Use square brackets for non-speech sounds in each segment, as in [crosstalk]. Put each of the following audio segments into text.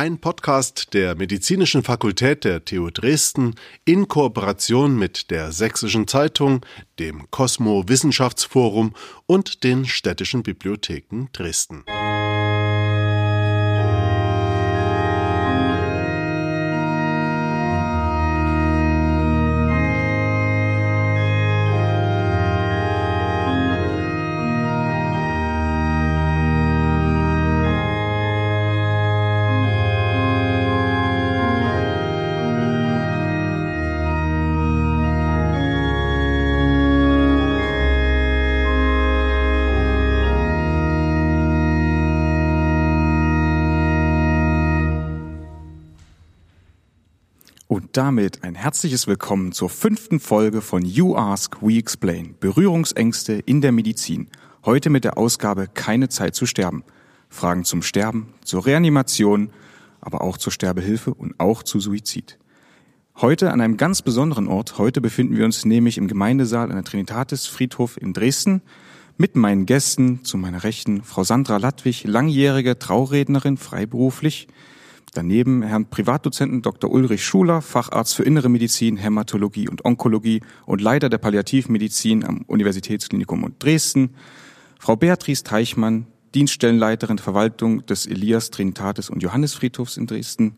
Ein Podcast der Medizinischen Fakultät der TU Dresden in Kooperation mit der Sächsischen Zeitung, dem Cosmo Wissenschaftsforum und den städtischen Bibliotheken Dresden. Damit ein herzliches Willkommen zur fünften Folge von You Ask, We Explain. Berührungsängste in der Medizin. Heute mit der Ausgabe Keine Zeit zu sterben. Fragen zum Sterben, zur Reanimation, aber auch zur Sterbehilfe und auch zu Suizid. Heute an einem ganz besonderen Ort. Heute befinden wir uns nämlich im Gemeindesaal an der Trinitatis Friedhof in Dresden mit meinen Gästen zu meiner Rechten Frau Sandra Ladwig, langjährige Traurednerin, freiberuflich, Daneben Herrn Privatdozenten Dr. Ulrich Schuler, Facharzt für Innere Medizin, Hämatologie und Onkologie und Leiter der Palliativmedizin am Universitätsklinikum Dresden. Frau Beatrice Teichmann, Dienststellenleiterin Verwaltung des Elias Trinitatis und Johannesfriedhofs in Dresden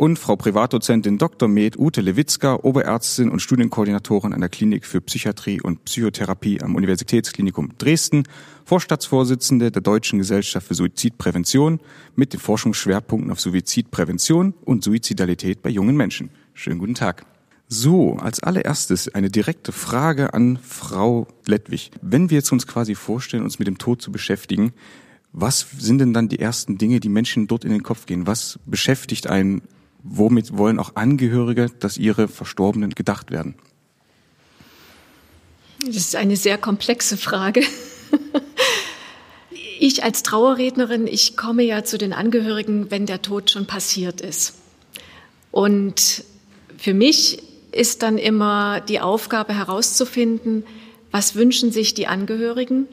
und Frau Privatdozentin Dr. Med Ute Lewitzka, Oberärztin und Studienkoordinatorin an der Klinik für Psychiatrie und Psychotherapie am Universitätsklinikum Dresden, Vorstandsvorsitzende der Deutschen Gesellschaft für Suizidprävention mit den Forschungsschwerpunkten auf Suizidprävention und Suizidalität bei jungen Menschen. Schönen guten Tag. So, als allererstes eine direkte Frage an Frau Lettwig. Wenn wir jetzt uns quasi vorstellen, uns mit dem Tod zu beschäftigen, was sind denn dann die ersten Dinge, die Menschen dort in den Kopf gehen? Was beschäftigt einen womit wollen auch Angehörige, dass ihre Verstorbenen gedacht werden? Das ist eine sehr komplexe Frage. [laughs] Ich als Trauerrednerin, ich komme ja zu den Angehörigen, wenn der Tod schon passiert ist. Und für mich ist dann immer die Aufgabe herauszufinden, was wünschen sich die Angehörigen,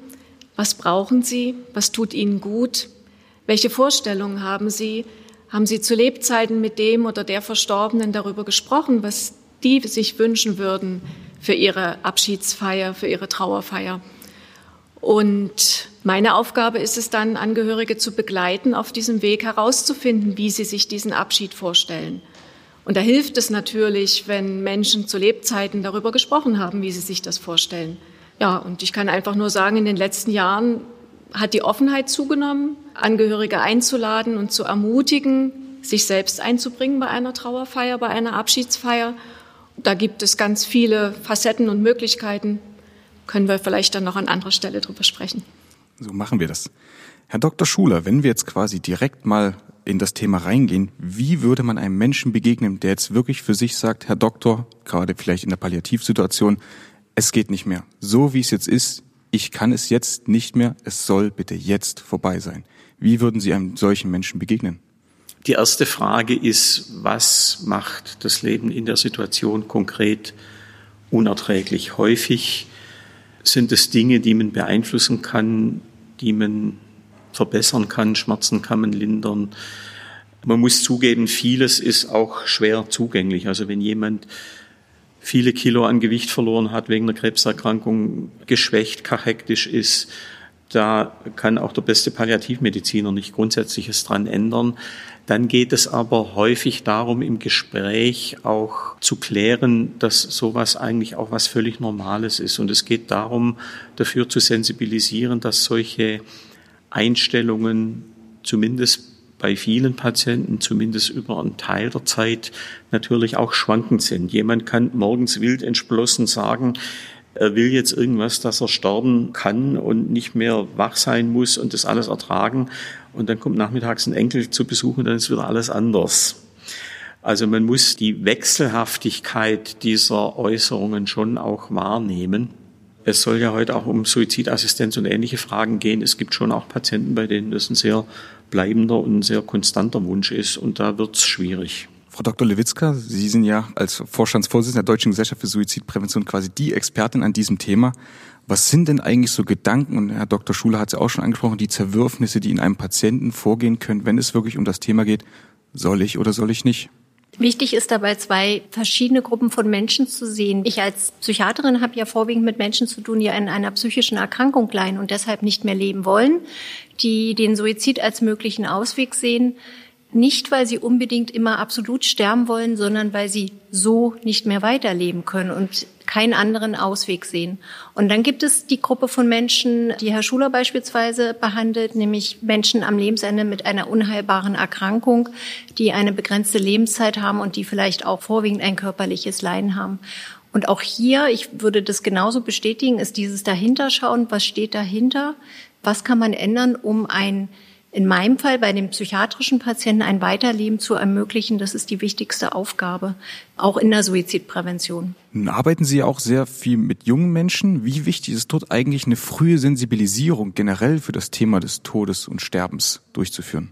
was brauchen sie, was tut ihnen gut, welche Vorstellungen haben sie, haben Sie zu Lebzeiten mit dem oder der Verstorbenen darüber gesprochen, was die sich wünschen würden für ihre Abschiedsfeier, für ihre Trauerfeier? Und meine Aufgabe ist es dann, Angehörige zu begleiten, auf diesem Weg herauszufinden, wie sie sich diesen Abschied vorstellen. Und da hilft es natürlich, wenn Menschen zu Lebzeiten darüber gesprochen haben, wie sie sich das vorstellen. Ja, und ich kann einfach nur sagen, in den letzten Jahren hat die Offenheit zugenommen, Angehörige einzuladen und zu ermutigen, sich selbst einzubringen bei einer Trauerfeier, bei einer Abschiedsfeier. Da gibt es ganz viele Facetten und Möglichkeiten. Können wir vielleicht dann noch an anderer Stelle drüber sprechen. So machen wir das. Herr Dr. Schuler, wenn wir jetzt quasi direkt mal in das Thema reingehen, wie würde man einem Menschen begegnen, der jetzt wirklich für sich sagt, Herr Doktor, gerade vielleicht in der Palliativsituation, es geht nicht mehr. So wie es jetzt ist, ich kann es jetzt nicht mehr, es soll bitte jetzt vorbei sein. Wie würden Sie einem solchen Menschen begegnen? Die erste Frage ist, was macht das Leben in der Situation konkret unerträglich? Häufig sind es Dinge, die man beeinflussen kann, die man verbessern kann, Schmerzen kann man lindern. Man muss zugeben, vieles ist auch schwer zugänglich. Also wenn jemand viele Kilo an Gewicht verloren hat wegen einer Krebserkrankung, geschwächt, kachektisch ist, da kann auch der beste Palliativmediziner nicht Grundsätzliches dran ändern. Dann geht es aber häufig darum, im Gespräch auch zu klären, dass sowas eigentlich auch was völlig Normales ist. Und es geht darum, dafür zu sensibilisieren, dass solche Einstellungen zumindest bei vielen Patienten zumindest über einen Teil der Zeit natürlich auch schwankend sind. Jemand kann morgens wild entschlossen sagen, er will jetzt irgendwas, dass er sterben kann und nicht mehr wach sein muss und das alles ertragen. Und dann kommt nachmittags ein Enkel zu besuchen und dann ist wieder alles anders. Also man muss die Wechselhaftigkeit dieser Äußerungen schon auch wahrnehmen. Es soll ja heute auch um Suizidassistenz und ähnliche Fragen gehen. Es gibt schon auch Patienten, bei denen das ein sehr bleibender und sehr konstanter Wunsch ist und da wird es schwierig. Frau Dr. Lewitzka, Sie sind ja als Vorstandsvorsitzende der Deutschen Gesellschaft für Suizidprävention quasi die Expertin an diesem Thema. Was sind denn eigentlich so Gedanken, und Herr Dr. Schuler hat es ja auch schon angesprochen, die Zerwürfnisse, die in einem Patienten vorgehen können, wenn es wirklich um das Thema geht, soll ich oder soll ich nicht? Wichtig ist dabei zwei verschiedene Gruppen von Menschen zu sehen. Ich als Psychiaterin habe ja vorwiegend mit Menschen zu tun, die an einer psychischen Erkrankung leiden und deshalb nicht mehr leben wollen, die den Suizid als möglichen Ausweg sehen nicht, weil sie unbedingt immer absolut sterben wollen, sondern weil sie so nicht mehr weiterleben können und keinen anderen Ausweg sehen. Und dann gibt es die Gruppe von Menschen, die Herr Schuler beispielsweise behandelt, nämlich Menschen am Lebensende mit einer unheilbaren Erkrankung, die eine begrenzte Lebenszeit haben und die vielleicht auch vorwiegend ein körperliches Leiden haben. Und auch hier, ich würde das genauso bestätigen, ist dieses Dahinterschauen, was steht dahinter, was kann man ändern, um ein in meinem Fall bei den psychiatrischen Patienten ein Weiterleben zu ermöglichen, das ist die wichtigste Aufgabe, auch in der Suizidprävention. Nun arbeiten Sie auch sehr viel mit jungen Menschen. Wie wichtig ist dort eigentlich eine frühe Sensibilisierung generell für das Thema des Todes und Sterbens durchzuführen?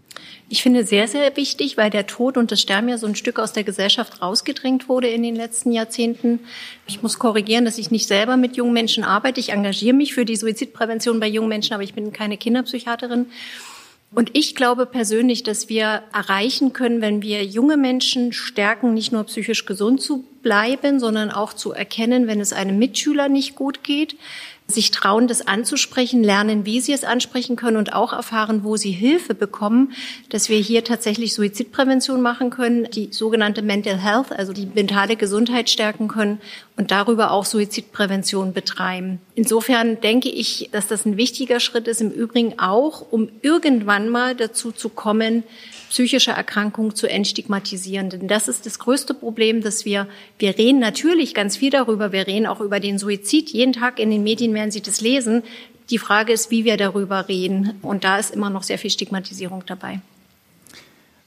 Ich finde sehr, sehr wichtig, weil der Tod und das Sterben ja so ein Stück aus der Gesellschaft rausgedrängt wurde in den letzten Jahrzehnten. Ich muss korrigieren, dass ich nicht selber mit jungen Menschen arbeite. Ich engagiere mich für die Suizidprävention bei jungen Menschen, aber ich bin keine Kinderpsychiaterin. Und ich glaube persönlich, dass wir erreichen können, wenn wir junge Menschen stärken, nicht nur psychisch gesund zu bleiben, sondern auch zu erkennen, wenn es einem Mitschüler nicht gut geht, sich trauen, das anzusprechen, lernen, wie sie es ansprechen können und auch erfahren, wo sie Hilfe bekommen, dass wir hier tatsächlich Suizidprävention machen können, die sogenannte Mental Health, also die mentale Gesundheit stärken können und darüber auch Suizidprävention betreiben. Insofern denke ich, dass das ein wichtiger Schritt ist, im Übrigen auch, um irgendwann mal dazu zu kommen, psychische Erkrankung zu entstigmatisieren. Denn das ist das größte Problem, dass wir, wir reden natürlich ganz viel darüber, wir reden auch über den Suizid. Jeden Tag in den Medien werden Sie das lesen. Die Frage ist, wie wir darüber reden. Und da ist immer noch sehr viel Stigmatisierung dabei.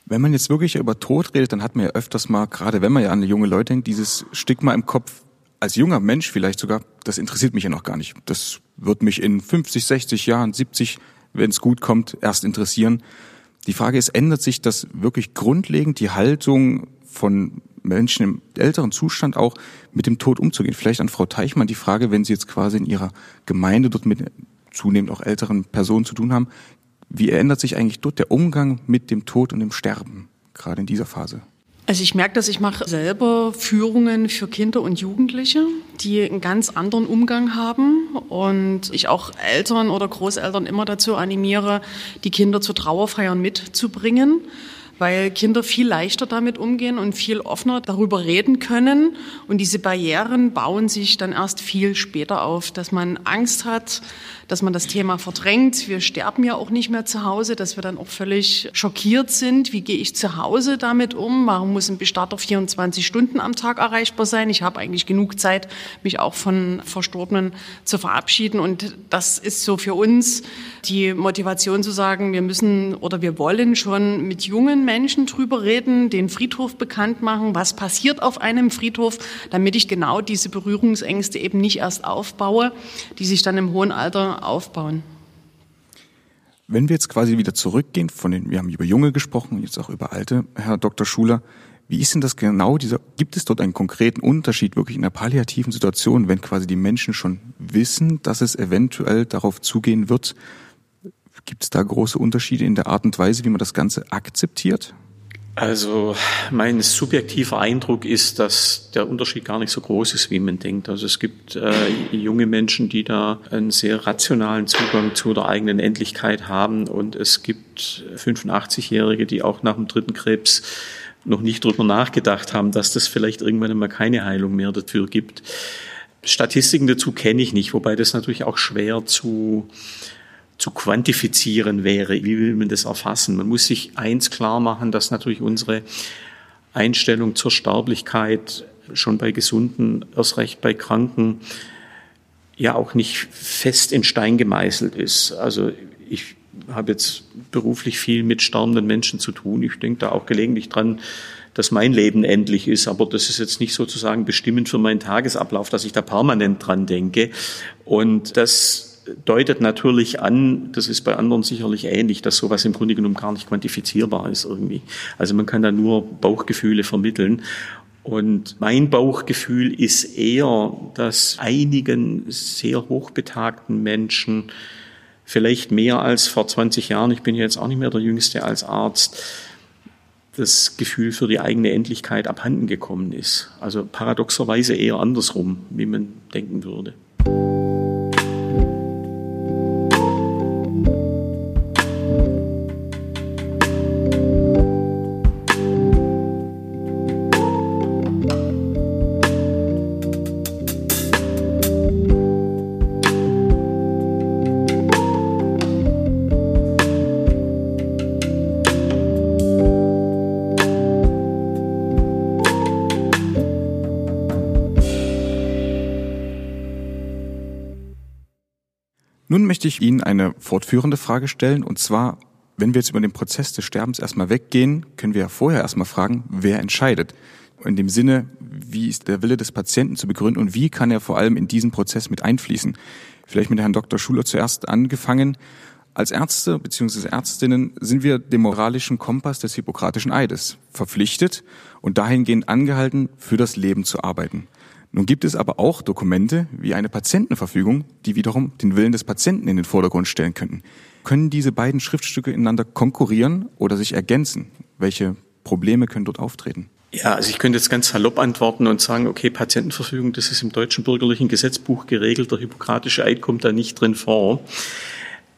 Wenn man jetzt wirklich über Tod redet, dann hat man ja öfters mal, gerade wenn man ja an junge Leute denkt, dieses Stigma im Kopf, als junger Mensch vielleicht sogar, das interessiert mich ja noch gar nicht. Das wird mich in 50, 60 Jahren, 70, wenn es gut kommt, erst interessieren. Die Frage ist, ändert sich das wirklich grundlegend, die Haltung von Menschen im älteren Zustand auch mit dem Tod umzugehen? Vielleicht an Frau Teichmann die Frage, wenn Sie jetzt quasi in Ihrer Gemeinde dort mit zunehmend auch älteren Personen zu tun haben, wie ändert sich eigentlich dort der Umgang mit dem Tod und dem Sterben, gerade in dieser Phase? Also ich merke, dass ich mache selber Führungen für Kinder und Jugendliche, die einen ganz anderen Umgang haben. Und ich auch Eltern oder Großeltern immer dazu animiere, die Kinder zu Trauerfeiern mitzubringen weil Kinder viel leichter damit umgehen und viel offener darüber reden können. Und diese Barrieren bauen sich dann erst viel später auf, dass man Angst hat, dass man das Thema verdrängt. Wir sterben ja auch nicht mehr zu Hause, dass wir dann auch völlig schockiert sind. Wie gehe ich zu Hause damit um? Warum muss ein Bestatter 24 Stunden am Tag erreichbar sein? Ich habe eigentlich genug Zeit, mich auch von Verstorbenen zu verabschieden. Und das ist so für uns die Motivation zu sagen, wir müssen oder wir wollen schon mit jungen Menschen drüber reden, den Friedhof bekannt machen, was passiert auf einem Friedhof, damit ich genau diese Berührungsängste eben nicht erst aufbaue, die sich dann im hohen Alter aufbauen. Wenn wir jetzt quasi wieder zurückgehen, von den, wir haben über Junge gesprochen, jetzt auch über Alte, Herr Dr. Schuler, wie ist denn das genau? Dieser, gibt es dort einen konkreten Unterschied wirklich in der palliativen Situation, wenn quasi die Menschen schon wissen, dass es eventuell darauf zugehen wird, Gibt es da große Unterschiede in der Art und Weise, wie man das Ganze akzeptiert? Also mein subjektiver Eindruck ist, dass der Unterschied gar nicht so groß ist, wie man denkt. Also es gibt äh, junge Menschen, die da einen sehr rationalen Zugang zu der eigenen Endlichkeit haben und es gibt 85-Jährige, die auch nach dem dritten Krebs noch nicht drüber nachgedacht haben, dass das vielleicht irgendwann einmal keine Heilung mehr dafür gibt. Statistiken dazu kenne ich nicht, wobei das natürlich auch schwer zu zu quantifizieren wäre. Wie will man das erfassen? Man muss sich eins klar machen, dass natürlich unsere Einstellung zur Sterblichkeit schon bei Gesunden, erst recht bei Kranken, ja auch nicht fest in Stein gemeißelt ist. Also ich habe jetzt beruflich viel mit sterbenden Menschen zu tun. Ich denke da auch gelegentlich dran, dass mein Leben endlich ist, aber das ist jetzt nicht sozusagen bestimmend für meinen Tagesablauf, dass ich da permanent dran denke. Und das deutet natürlich an, das ist bei anderen sicherlich ähnlich, dass sowas im Grunde genommen gar nicht quantifizierbar ist irgendwie. Also man kann da nur Bauchgefühle vermitteln. Und mein Bauchgefühl ist eher, dass einigen sehr hochbetagten Menschen vielleicht mehr als vor 20 Jahren, ich bin jetzt auch nicht mehr der Jüngste als Arzt, das Gefühl für die eigene Endlichkeit abhanden gekommen ist. Also paradoxerweise eher andersrum, wie man denken würde. Möchte ich Ihnen eine fortführende Frage stellen, und zwar, wenn wir jetzt über den Prozess des Sterbens erstmal weggehen, können wir ja vorher erstmal fragen, wer entscheidet. In dem Sinne, wie ist der Wille des Patienten zu begründen und wie kann er vor allem in diesen Prozess mit einfließen? Vielleicht mit Herrn Dr. Schuler zuerst angefangen. Als Ärzte bzw. Ärztinnen sind wir dem moralischen Kompass des Hippokratischen Eides verpflichtet und dahingehend angehalten, für das Leben zu arbeiten. Nun gibt es aber auch Dokumente wie eine Patientenverfügung, die wiederum den Willen des Patienten in den Vordergrund stellen könnten. Können diese beiden Schriftstücke ineinander konkurrieren oder sich ergänzen? Welche Probleme können dort auftreten? Ja, also ich könnte jetzt ganz salopp antworten und sagen, okay, Patientenverfügung, das ist im deutschen bürgerlichen Gesetzbuch geregelt, der hippokratische Eid kommt da nicht drin vor.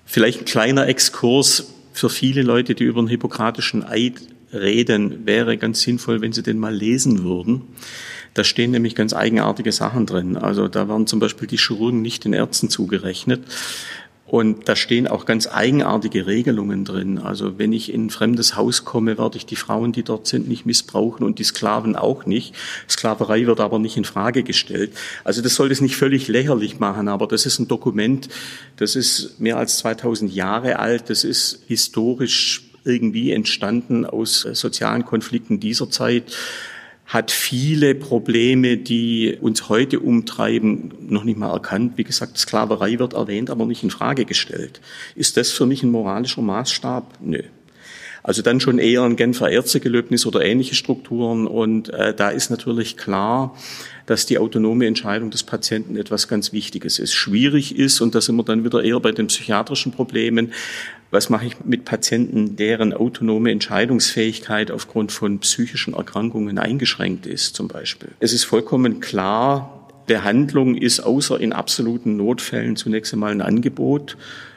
Vielleicht ein kleiner Exkurs für viele Leute, die über den hippokratischen Eid reden, wäre ganz sinnvoll, wenn sie den mal lesen würden. Da stehen nämlich ganz eigenartige Sachen drin. Also da werden zum Beispiel die Chirurgen nicht den Ärzten zugerechnet. Und da stehen auch ganz eigenartige Regelungen drin. Also wenn ich in ein fremdes Haus komme, werde ich die Frauen, die dort sind, nicht missbrauchen und die Sklaven auch nicht. Sklaverei wird aber nicht in Frage gestellt. Also das soll das nicht völlig lächerlich machen, aber das ist ein Dokument, das ist mehr als 2000 Jahre alt. Das ist historisch irgendwie entstanden aus sozialen Konflikten dieser Zeit hat viele Probleme, die uns heute umtreiben, noch nicht mal erkannt. Wie gesagt, Sklaverei wird erwähnt, aber nicht in Frage gestellt. Ist das für mich ein moralischer Maßstab? Nö. Also dann schon eher ein Genfer Ärztegelöbnis oder ähnliche Strukturen. Und äh, da ist natürlich klar, dass die autonome Entscheidung des Patienten etwas ganz Wichtiges ist. Schwierig ist, und da sind wir dann wieder eher bei den psychiatrischen Problemen, was mache ich mit Patienten, deren autonome Entscheidungsfähigkeit aufgrund von psychischen Erkrankungen eingeschränkt ist, zum Beispiel? Es ist vollkommen klar, Behandlung ist außer in absoluten Notfällen zunächst einmal ein Angebot,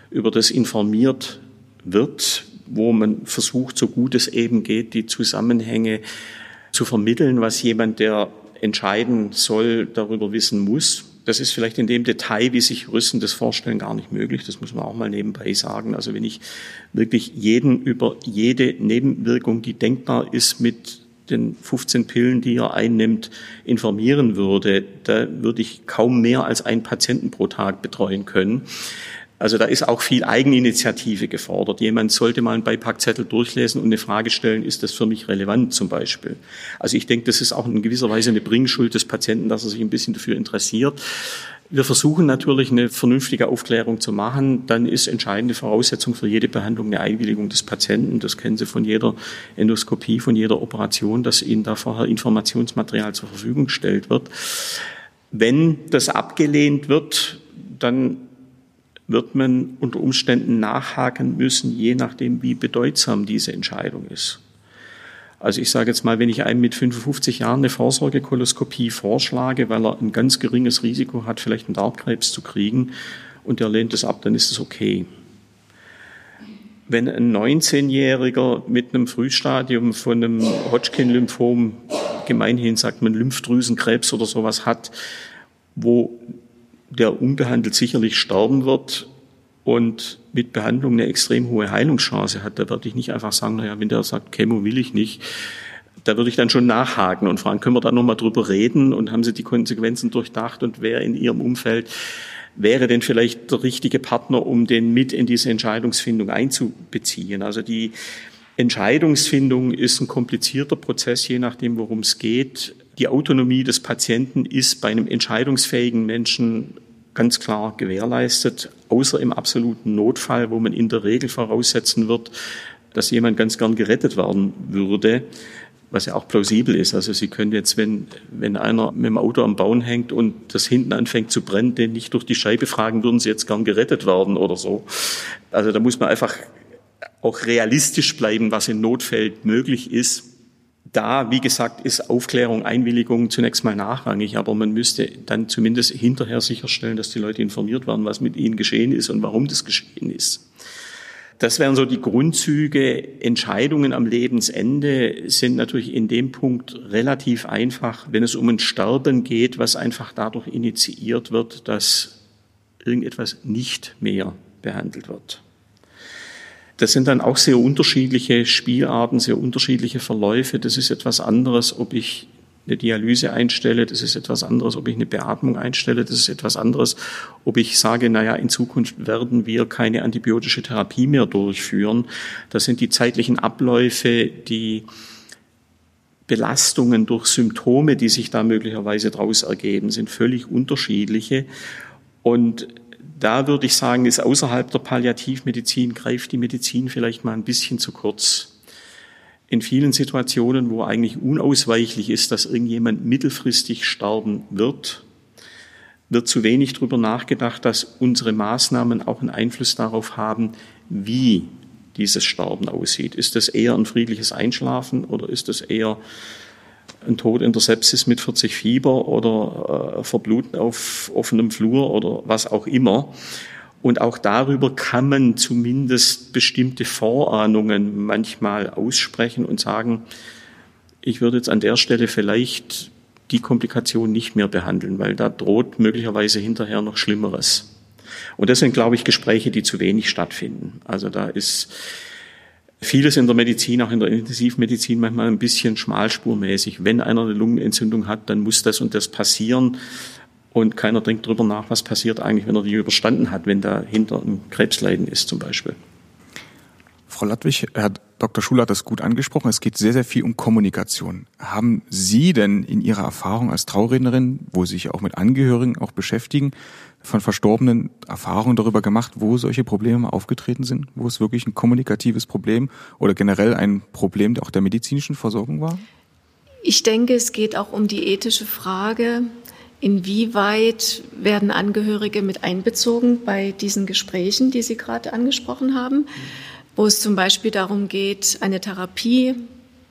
über das informiert wird, wo man versucht, so gut es eben geht, die Zusammenhänge zu vermitteln, was jemand, der entscheiden soll, darüber wissen muss. Das ist vielleicht in dem Detail, wie sich Russen das vorstellen, gar nicht möglich. Das muss man auch mal nebenbei sagen. Also wenn ich wirklich jeden über jede Nebenwirkung, die denkbar ist, mit den 15 Pillen, die er einnimmt, informieren würde, da würde ich kaum mehr als einen Patienten pro Tag betreuen können. Also da ist auch viel Eigeninitiative gefordert. Jemand sollte mal einen Beipackzettel durchlesen und eine Frage stellen, ist das für mich relevant zum Beispiel? Also ich denke, das ist auch in gewisser Weise eine Bringschuld des Patienten, dass er sich ein bisschen dafür interessiert. Wir versuchen natürlich eine vernünftige Aufklärung zu machen. Dann ist entscheidende Voraussetzung für jede Behandlung eine Einwilligung des Patienten. Das kennen Sie von jeder Endoskopie, von jeder Operation, dass Ihnen da vorher Informationsmaterial zur Verfügung gestellt wird. Wenn das abgelehnt wird, dann wird man unter Umständen nachhaken müssen, je nachdem, wie bedeutsam diese Entscheidung ist. Also ich sage jetzt mal, wenn ich einem mit 55 Jahren eine Vorsorgekoloskopie vorschlage, weil er ein ganz geringes Risiko hat, vielleicht einen Darmkrebs zu kriegen, und er lehnt es ab, dann ist es okay. Wenn ein 19-Jähriger mit einem Frühstadium von einem Hodgkin-Lymphom, gemeinhin sagt man Lymphdrüsenkrebs oder sowas hat, wo der unbehandelt sicherlich sterben wird und mit Behandlung eine extrem hohe Heilungschance hat, da würde ich nicht einfach sagen, naja, wenn der sagt, Chemo will ich nicht, da würde ich dann schon nachhaken und fragen, können wir da nochmal drüber reden und haben Sie die Konsequenzen durchdacht und wer in Ihrem Umfeld wäre denn vielleicht der richtige Partner, um den mit in diese Entscheidungsfindung einzubeziehen? Also die Entscheidungsfindung ist ein komplizierter Prozess, je nachdem, worum es geht. Die Autonomie des Patienten ist bei einem entscheidungsfähigen Menschen ganz klar gewährleistet, außer im absoluten Notfall, wo man in der Regel voraussetzen wird, dass jemand ganz gern gerettet werden würde, was ja auch plausibel ist. Also Sie können jetzt, wenn, wenn einer mit dem Auto am Bauen hängt und das hinten anfängt zu brennen, den nicht durch die Scheibe fragen, würden Sie jetzt gern gerettet werden oder so. Also da muss man einfach auch realistisch bleiben, was in Notfällen möglich ist da, wie gesagt, ist Aufklärung, Einwilligung zunächst mal nachrangig, aber man müsste dann zumindest hinterher sicherstellen, dass die Leute informiert werden, was mit ihnen geschehen ist und warum das geschehen ist. Das wären so die Grundzüge. Entscheidungen am Lebensende sind natürlich in dem Punkt relativ einfach, wenn es um ein Sterben geht, was einfach dadurch initiiert wird, dass irgendetwas nicht mehr behandelt wird. Das sind dann auch sehr unterschiedliche Spielarten, sehr unterschiedliche Verläufe. Das ist etwas anderes, ob ich eine Dialyse einstelle, das ist etwas anderes, ob ich eine Beatmung einstelle, das ist etwas anderes, ob ich sage, naja, in Zukunft werden wir keine antibiotische Therapie mehr durchführen. Das sind die zeitlichen Abläufe, die Belastungen durch Symptome, die sich da möglicherweise daraus ergeben, sind völlig unterschiedliche. Und da würde ich sagen, ist außerhalb der Palliativmedizin, greift die Medizin vielleicht mal ein bisschen zu kurz. In vielen Situationen, wo eigentlich unausweichlich ist, dass irgendjemand mittelfristig sterben wird, wird zu wenig darüber nachgedacht, dass unsere Maßnahmen auch einen Einfluss darauf haben, wie dieses Sterben aussieht. Ist das eher ein friedliches Einschlafen oder ist das eher ein Tod in der Sepsis mit 40 Fieber oder äh, Verbluten auf offenem Flur oder was auch immer. Und auch darüber kann man zumindest bestimmte Vorahnungen manchmal aussprechen und sagen, ich würde jetzt an der Stelle vielleicht die Komplikation nicht mehr behandeln, weil da droht möglicherweise hinterher noch Schlimmeres. Und das sind, glaube ich, Gespräche, die zu wenig stattfinden. Also da ist vieles in der Medizin, auch in der Intensivmedizin, manchmal ein bisschen schmalspurmäßig. Wenn einer eine Lungenentzündung hat, dann muss das und das passieren. Und keiner denkt darüber nach, was passiert eigentlich, wenn er die überstanden hat, wenn dahinter ein Krebsleiden ist zum Beispiel. Frau Ladwig, Herr Dr. Schuler hat das gut angesprochen. Es geht sehr, sehr viel um Kommunikation. Haben Sie denn in Ihrer Erfahrung als Traurednerin, wo Sie sich auch mit Angehörigen auch beschäftigen, von Verstorbenen Erfahrungen darüber gemacht, wo solche Probleme aufgetreten sind, wo es wirklich ein kommunikatives Problem oder generell ein Problem auch der medizinischen Versorgung war? Ich denke, es geht auch um die ethische Frage, inwieweit werden Angehörige mit einbezogen bei diesen Gesprächen, die Sie gerade angesprochen haben, wo es zum Beispiel darum geht, eine Therapie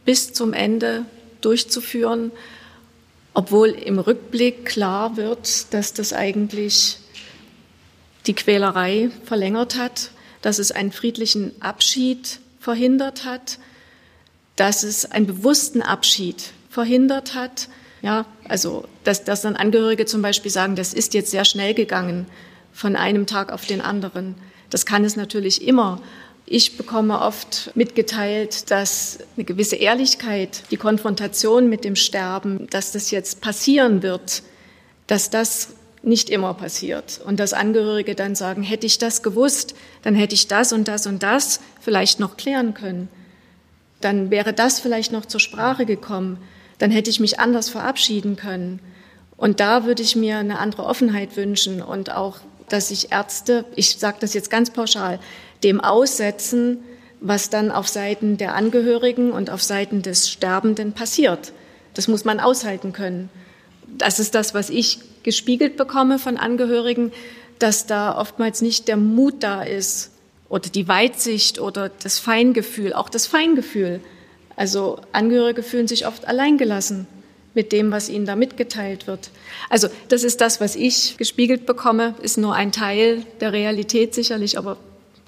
bis zum Ende durchzuführen, obwohl im Rückblick klar wird, dass das eigentlich die Quälerei verlängert hat, dass es einen friedlichen Abschied verhindert hat, dass es einen bewussten Abschied verhindert hat. Ja, also, dass, dass dann Angehörige zum Beispiel sagen, das ist jetzt sehr schnell gegangen von einem Tag auf den anderen. Das kann es natürlich immer. Ich bekomme oft mitgeteilt, dass eine gewisse Ehrlichkeit, die Konfrontation mit dem Sterben, dass das jetzt passieren wird, dass das nicht immer passiert. Und dass Angehörige dann sagen, hätte ich das gewusst, dann hätte ich das und das und das vielleicht noch klären können. Dann wäre das vielleicht noch zur Sprache gekommen. Dann hätte ich mich anders verabschieden können. Und da würde ich mir eine andere Offenheit wünschen und auch, dass sich Ärzte, ich sage das jetzt ganz pauschal, dem aussetzen, was dann auf Seiten der Angehörigen und auf Seiten des Sterbenden passiert. Das muss man aushalten können. Das ist das, was ich gespiegelt bekomme von Angehörigen, dass da oftmals nicht der Mut da ist oder die Weitsicht oder das Feingefühl, auch das Feingefühl. Also Angehörige fühlen sich oft alleingelassen mit dem, was ihnen da mitgeteilt wird. Also das ist das, was ich gespiegelt bekomme, ist nur ein Teil der Realität sicherlich, aber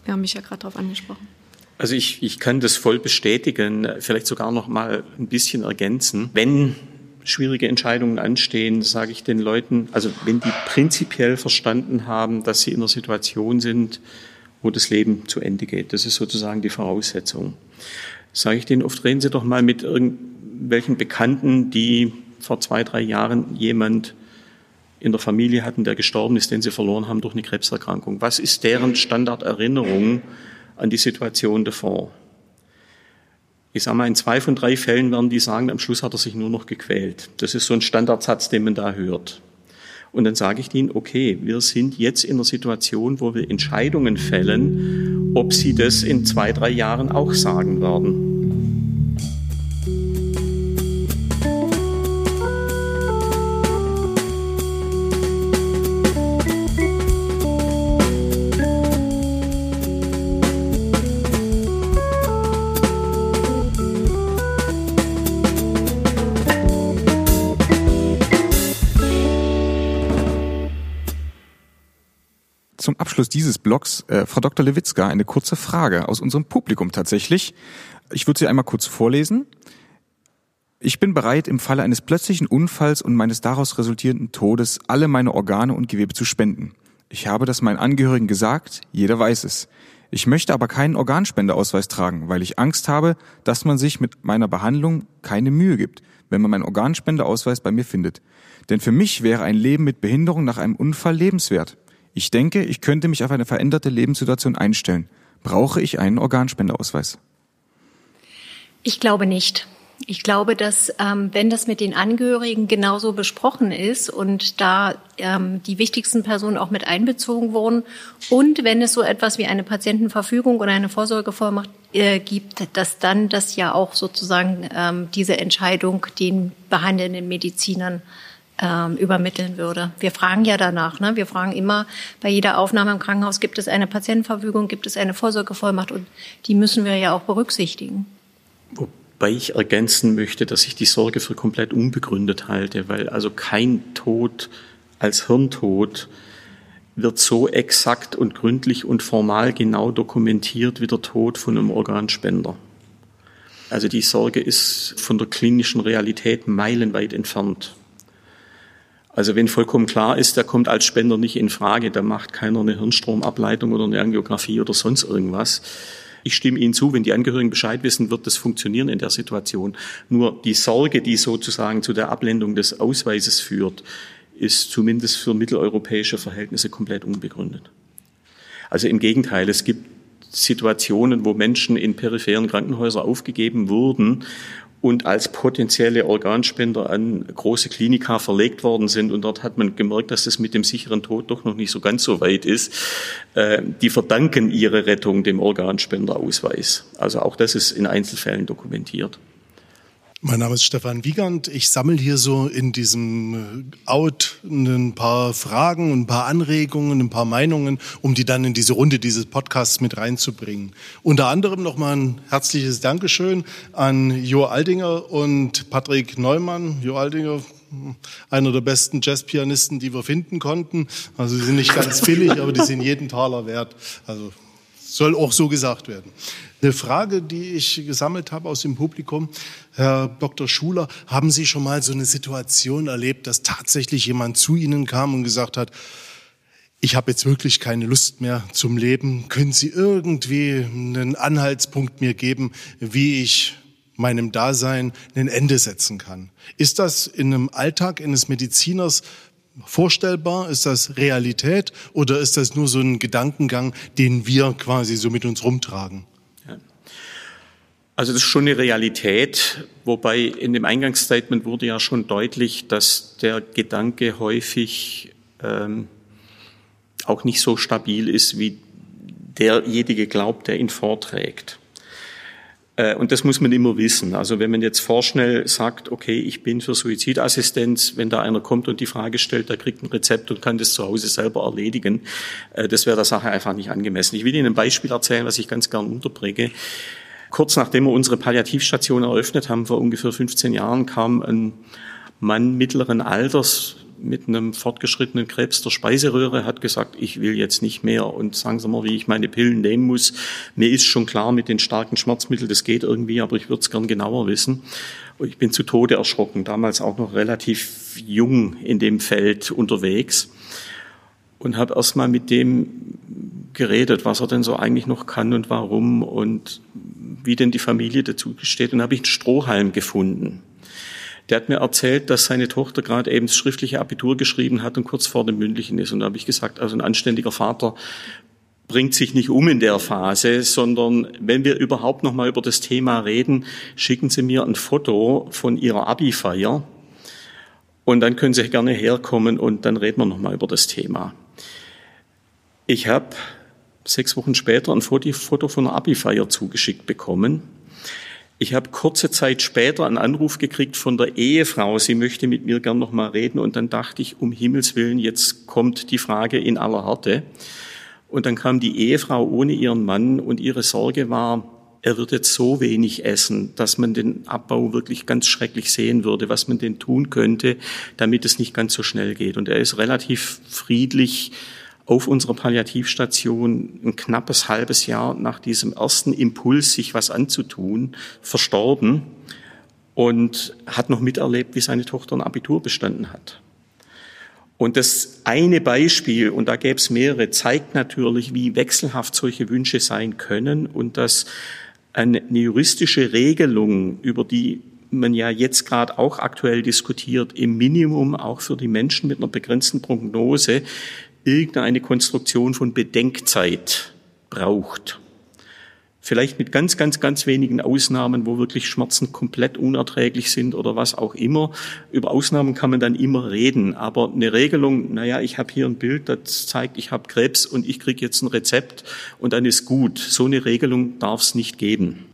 wir haben mich ja gerade darauf angesprochen. Also ich, ich kann das voll bestätigen, vielleicht sogar noch mal ein bisschen ergänzen. Wenn schwierige Entscheidungen anstehen, sage ich den Leuten, also wenn die prinzipiell verstanden haben, dass sie in einer Situation sind, wo das Leben zu Ende geht. Das ist sozusagen die Voraussetzung. Sage ich denen oft, reden Sie doch mal mit irgendwelchen Bekannten, die vor zwei, drei Jahren jemand in der Familie hatten, der gestorben ist, den sie verloren haben durch eine Krebserkrankung. Was ist deren Standarderinnerung an die Situation davor? Ich sage mal, in zwei von drei Fällen werden die sagen, am Schluss hat er sich nur noch gequält. Das ist so ein Standardsatz, den man da hört. Und dann sage ich ihnen, okay, wir sind jetzt in einer Situation, wo wir Entscheidungen fällen, ob sie das in zwei, drei Jahren auch sagen werden. Zum Abschluss dieses Blogs, äh, Frau Dr. Lewitzka, eine kurze Frage aus unserem Publikum tatsächlich. Ich würde sie einmal kurz vorlesen. Ich bin bereit, im Falle eines plötzlichen Unfalls und meines daraus resultierenden Todes alle meine Organe und Gewebe zu spenden. Ich habe das meinen Angehörigen gesagt, jeder weiß es. Ich möchte aber keinen Organspendeausweis tragen, weil ich Angst habe, dass man sich mit meiner Behandlung keine Mühe gibt, wenn man meinen Organspendeausweis bei mir findet. Denn für mich wäre ein Leben mit Behinderung nach einem Unfall lebenswert. Ich denke, ich könnte mich auf eine veränderte Lebenssituation einstellen. Brauche ich einen Organspendeausweis? Ich glaube nicht. Ich glaube, dass ähm, wenn das mit den Angehörigen genauso besprochen ist und da ähm, die wichtigsten Personen auch mit einbezogen wurden und wenn es so etwas wie eine Patientenverfügung oder eine Vorsorgevollmacht äh, gibt, dass dann das ja auch sozusagen ähm, diese Entscheidung den behandelnden Medizinern ähm, übermitteln würde. Wir fragen ja danach. Ne? Wir fragen immer bei jeder Aufnahme im Krankenhaus, gibt es eine Patientenverfügung, gibt es eine Vorsorgevollmacht und die müssen wir ja auch berücksichtigen. Wobei ich ergänzen möchte, dass ich die Sorge für komplett unbegründet halte, weil also kein Tod als Hirntod wird so exakt und gründlich und formal genau dokumentiert wie der Tod von einem Organspender. Also die Sorge ist von der klinischen Realität meilenweit entfernt. Also wenn vollkommen klar ist, der kommt als Spender nicht in Frage, da macht keiner eine Hirnstromableitung oder eine Angiografie oder sonst irgendwas, ich stimme Ihnen zu, wenn die Angehörigen Bescheid wissen, wird das funktionieren in der Situation. Nur die Sorge, die sozusagen zu der Ablehnung des Ausweises führt, ist zumindest für mitteleuropäische Verhältnisse komplett unbegründet. Also im Gegenteil, es gibt Situationen, wo Menschen in peripheren Krankenhäusern aufgegeben wurden und als potenzielle Organspender an große Klinika verlegt worden sind. Und dort hat man gemerkt, dass es mit dem sicheren Tod doch noch nicht so ganz so weit ist. Äh, die verdanken ihre Rettung dem Organspenderausweis. Also auch das ist in Einzelfällen dokumentiert. Mein Name ist Stefan Wiegand. Ich sammle hier so in diesem äh, Out ein paar Fragen, ein paar Anregungen, ein paar Meinungen, um die dann in diese Runde dieses Podcasts mit reinzubringen. Unter anderem nochmal ein herzliches Dankeschön an Jo Aldinger und Patrick Neumann. Jo Aldinger, einer der besten Jazzpianisten, die wir finden konnten. Also sie sind nicht ganz billig, aber die sind jeden Taler wert. Also soll auch so gesagt werden. Eine Frage, die ich gesammelt habe aus dem Publikum. Herr Dr. Schuler, haben Sie schon mal so eine Situation erlebt, dass tatsächlich jemand zu Ihnen kam und gesagt hat, ich habe jetzt wirklich keine Lust mehr zum Leben. Können Sie irgendwie einen Anhaltspunkt mir geben, wie ich meinem Dasein ein Ende setzen kann? Ist das in einem Alltag eines Mediziners vorstellbar? Ist das Realität oder ist das nur so ein Gedankengang, den wir quasi so mit uns rumtragen? Also das ist schon eine Realität, wobei in dem Eingangsstatement wurde ja schon deutlich, dass der Gedanke häufig ähm, auch nicht so stabil ist, wie derjenige glaubt, der ihn vorträgt. Äh, und das muss man immer wissen. Also wenn man jetzt vorschnell sagt, okay, ich bin für Suizidassistenz, wenn da einer kommt und die Frage stellt, der kriegt ein Rezept und kann das zu Hause selber erledigen, äh, das wäre der Sache einfach nicht angemessen. Ich will Ihnen ein Beispiel erzählen, was ich ganz gern unterbringe. Kurz nachdem wir unsere Palliativstation eröffnet haben, vor ungefähr 15 Jahren, kam ein Mann mittleren Alters, mit einem fortgeschrittenen Krebs der Speiseröhre, hat gesagt, ich will jetzt nicht mehr und sagen Sie mal, wie ich meine Pillen nehmen muss. Mir ist schon klar mit den starken Schmerzmitteln, das geht irgendwie, aber ich würde es gern genauer wissen. Ich bin zu Tode erschrocken, damals auch noch relativ jung in dem Feld unterwegs und habe erst mal mit dem geredet, was er denn so eigentlich noch kann und warum und wie denn die Familie dazu steht und habe ich einen Strohhalm gefunden. Der hat mir erzählt, dass seine Tochter gerade eben das schriftliche Abitur geschrieben hat und kurz vor dem mündlichen ist. Und da habe ich gesagt, also ein anständiger Vater bringt sich nicht um in der Phase, sondern wenn wir überhaupt noch mal über das Thema reden, schicken Sie mir ein Foto von Ihrer Abi-Feier und dann können Sie gerne herkommen und dann reden wir noch mal über das Thema. Ich habe sechs Wochen später ein Foto von einer Abi-Feier zugeschickt bekommen ich habe kurze Zeit später einen Anruf gekriegt von der Ehefrau, sie möchte mit mir gern noch mal reden. Und dann dachte ich, um Himmels Willen, jetzt kommt die Frage in aller Härte. Und dann kam die Ehefrau ohne ihren Mann und ihre Sorge war, er wird jetzt so wenig essen, dass man den Abbau wirklich ganz schrecklich sehen würde, was man denn tun könnte, damit es nicht ganz so schnell geht. Und er ist relativ friedlich auf unserer Palliativstation ein knappes halbes Jahr nach diesem ersten Impuls, sich was anzutun, verstorben und hat noch miterlebt, wie seine Tochter ein Abitur bestanden hat. Und das eine Beispiel, und da gäbe es mehrere, zeigt natürlich, wie wechselhaft solche Wünsche sein können und dass eine juristische Regelung, über die man ja jetzt gerade auch aktuell diskutiert, im Minimum auch für die Menschen mit einer begrenzten Prognose irgendeine Konstruktion von Bedenkzeit braucht. Vielleicht mit ganz, ganz, ganz wenigen Ausnahmen, wo wirklich Schmerzen komplett unerträglich sind oder was auch immer. Über Ausnahmen kann man dann immer reden, aber eine Regelung, naja, ich habe hier ein Bild, das zeigt, ich habe Krebs und ich kriege jetzt ein Rezept und dann ist gut. So eine Regelung darf es nicht geben.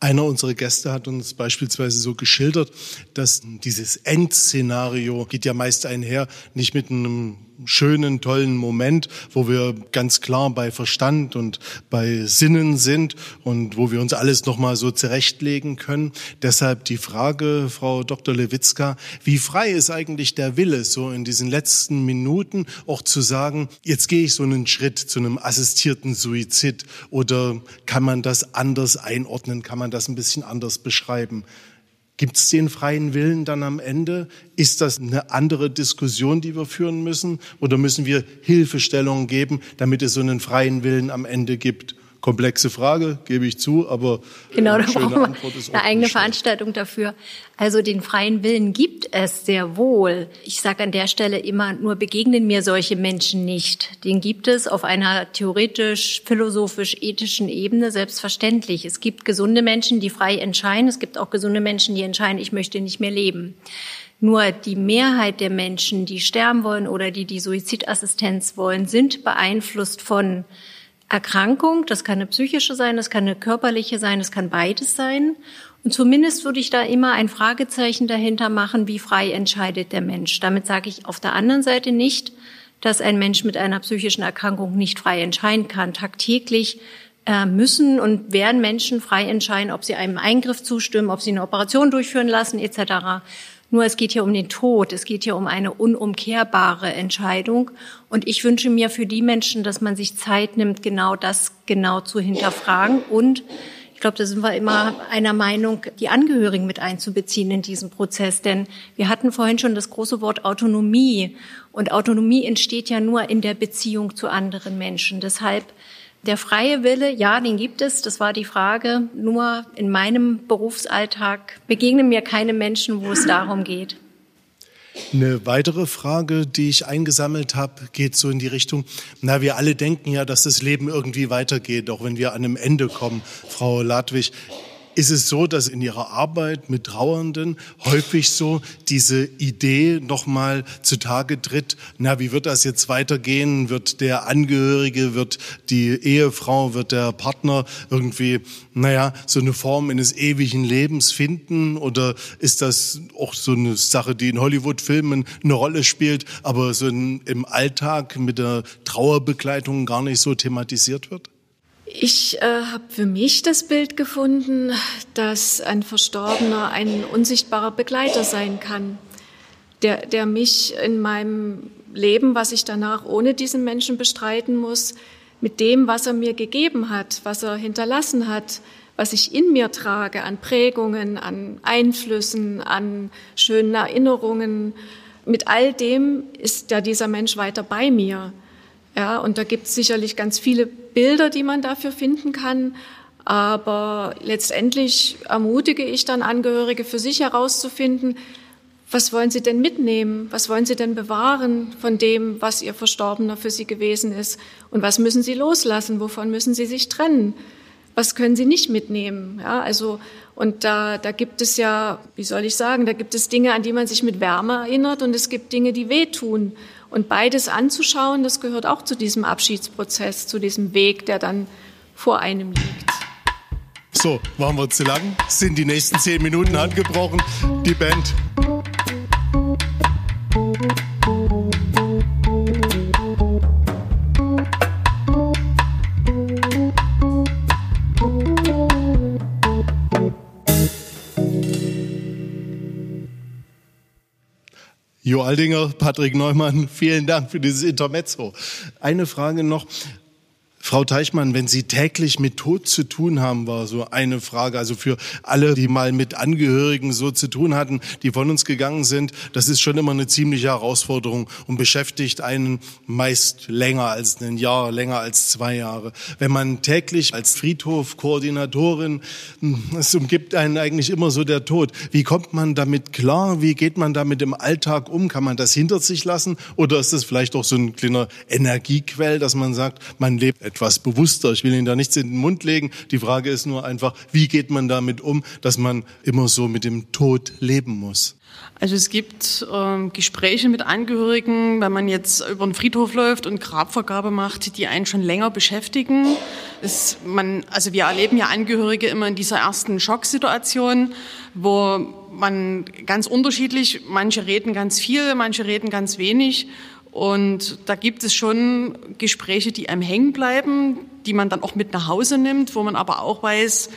Einer unserer Gäste hat uns beispielsweise so geschildert, dass dieses Endszenario geht ja meist einher, nicht mit einem schönen, tollen Moment, wo wir ganz klar bei Verstand und bei Sinnen sind und wo wir uns alles nochmal so zurechtlegen können. Deshalb die Frage, Frau Dr. Lewitzka, wie frei ist eigentlich der Wille, so in diesen letzten Minuten auch zu sagen, jetzt gehe ich so einen Schritt zu einem assistierten Suizid oder kann man das anders einordnen, kann man das ein bisschen anders beschreiben? Gibt es den freien Willen dann am Ende? Ist das eine andere Diskussion, die wir führen müssen? Oder müssen wir Hilfestellungen geben, damit es so einen freien Willen am Ende gibt? Komplexe Frage, gebe ich zu, aber genau, da brauchen wir eine eigene Veranstaltung dafür. Also den freien Willen gibt es sehr wohl. Ich sage an der Stelle immer, nur begegnen mir solche Menschen nicht. Den gibt es auf einer theoretisch, philosophisch, ethischen Ebene selbstverständlich. Es gibt gesunde Menschen, die frei entscheiden. Es gibt auch gesunde Menschen, die entscheiden, ich möchte nicht mehr leben. Nur die Mehrheit der Menschen, die sterben wollen oder die die Suizidassistenz wollen, sind beeinflusst von Erkrankung, das kann eine psychische sein, das kann eine körperliche sein, das kann beides sein. Und zumindest würde ich da immer ein Fragezeichen dahinter machen, wie frei entscheidet der Mensch. Damit sage ich auf der anderen Seite nicht, dass ein Mensch mit einer psychischen Erkrankung nicht frei entscheiden kann. Tagtäglich äh, müssen und werden Menschen frei entscheiden, ob sie einem Eingriff zustimmen, ob sie eine Operation durchführen lassen, etc. Nur es geht hier um den Tod, es geht hier um eine unumkehrbare Entscheidung. Und ich wünsche mir für die Menschen, dass man sich Zeit nimmt, genau das genau zu hinterfragen. Und glaube, da sind wir immer einer Meinung, die Angehörigen mit einzubeziehen in diesen Prozess. Denn wir hatten vorhin schon das große Wort Autonomie. Und Autonomie entsteht ja nur in der Beziehung zu anderen Menschen. Deshalb der freie Wille, ja, den gibt es. Das war die Frage. Nur in meinem Berufsalltag begegnen mir keine Menschen, wo es darum geht. Eine weitere Frage, die ich eingesammelt habe, geht so in die Richtung, na, wir alle denken ja, dass das Leben irgendwie weitergeht, auch wenn wir an einem Ende kommen. Frau Ladwig, ist es so, dass in Ihrer Arbeit mit Trauernden häufig so diese Idee nochmal zutage tritt, na, wie wird das jetzt weitergehen? Wird der Angehörige, wird die Ehefrau, wird der Partner irgendwie, naja, so eine Form eines ewigen Lebens finden? Oder ist das auch so eine Sache, die in Hollywood-Filmen eine Rolle spielt, aber so in, im Alltag mit der Trauerbegleitung gar nicht so thematisiert wird? Ich äh, habe für mich das Bild gefunden, dass ein Verstorbener ein unsichtbarer Begleiter sein kann, der, der mich in meinem Leben, was ich danach ohne diesen Menschen bestreiten muss, mit dem, was er mir gegeben hat, was er hinterlassen hat, was ich in mir trage an Prägungen, an Einflüssen, an schönen Erinnerungen, mit all dem ist ja dieser Mensch weiter bei mir. Ja, und da gibt es sicherlich ganz viele Bilder, die man dafür finden kann. Aber letztendlich ermutige ich dann Angehörige für sich herauszufinden, was wollen sie denn mitnehmen? Was wollen sie denn bewahren von dem, was ihr Verstorbener für sie gewesen ist? Und was müssen sie loslassen? Wovon müssen sie sich trennen? Was können sie nicht mitnehmen? Ja, also, und da, da gibt es ja, wie soll ich sagen, da gibt es Dinge, an die man sich mit Wärme erinnert und es gibt Dinge, die wehtun. Und beides anzuschauen, das gehört auch zu diesem Abschiedsprozess, zu diesem Weg, der dann vor einem liegt. So, waren wir zu lang? Sind die nächsten zehn Minuten angebrochen? Die Band Jo Aldinger, Patrick Neumann, vielen Dank für dieses Intermezzo. Eine Frage noch. Frau Teichmann, wenn Sie täglich mit Tod zu tun haben, war so eine Frage. Also für alle, die mal mit Angehörigen so zu tun hatten, die von uns gegangen sind, das ist schon immer eine ziemliche Herausforderung und beschäftigt einen meist länger als ein Jahr, länger als zwei Jahre. Wenn man täglich als Friedhofkoordinatorin, hm, es umgibt einen eigentlich immer so der Tod. Wie kommt man damit klar? Wie geht man damit im Alltag um? Kann man das hinter sich lassen? Oder ist das vielleicht auch so ein kleiner Energiequell, dass man sagt, man lebt etwas bewusster. Ich will Ihnen da nichts in den Mund legen. Die Frage ist nur einfach, wie geht man damit um, dass man immer so mit dem Tod leben muss? Also es gibt äh, Gespräche mit Angehörigen, wenn man jetzt über den Friedhof läuft und Grabvergabe macht, die einen schon länger beschäftigen. Es, man, also wir erleben ja Angehörige immer in dieser ersten Schocksituation, wo man ganz unterschiedlich, manche reden ganz viel, manche reden ganz wenig. Und da gibt es schon Gespräche, die einem hängen bleiben, die man dann auch mit nach Hause nimmt, wo man aber auch weiß,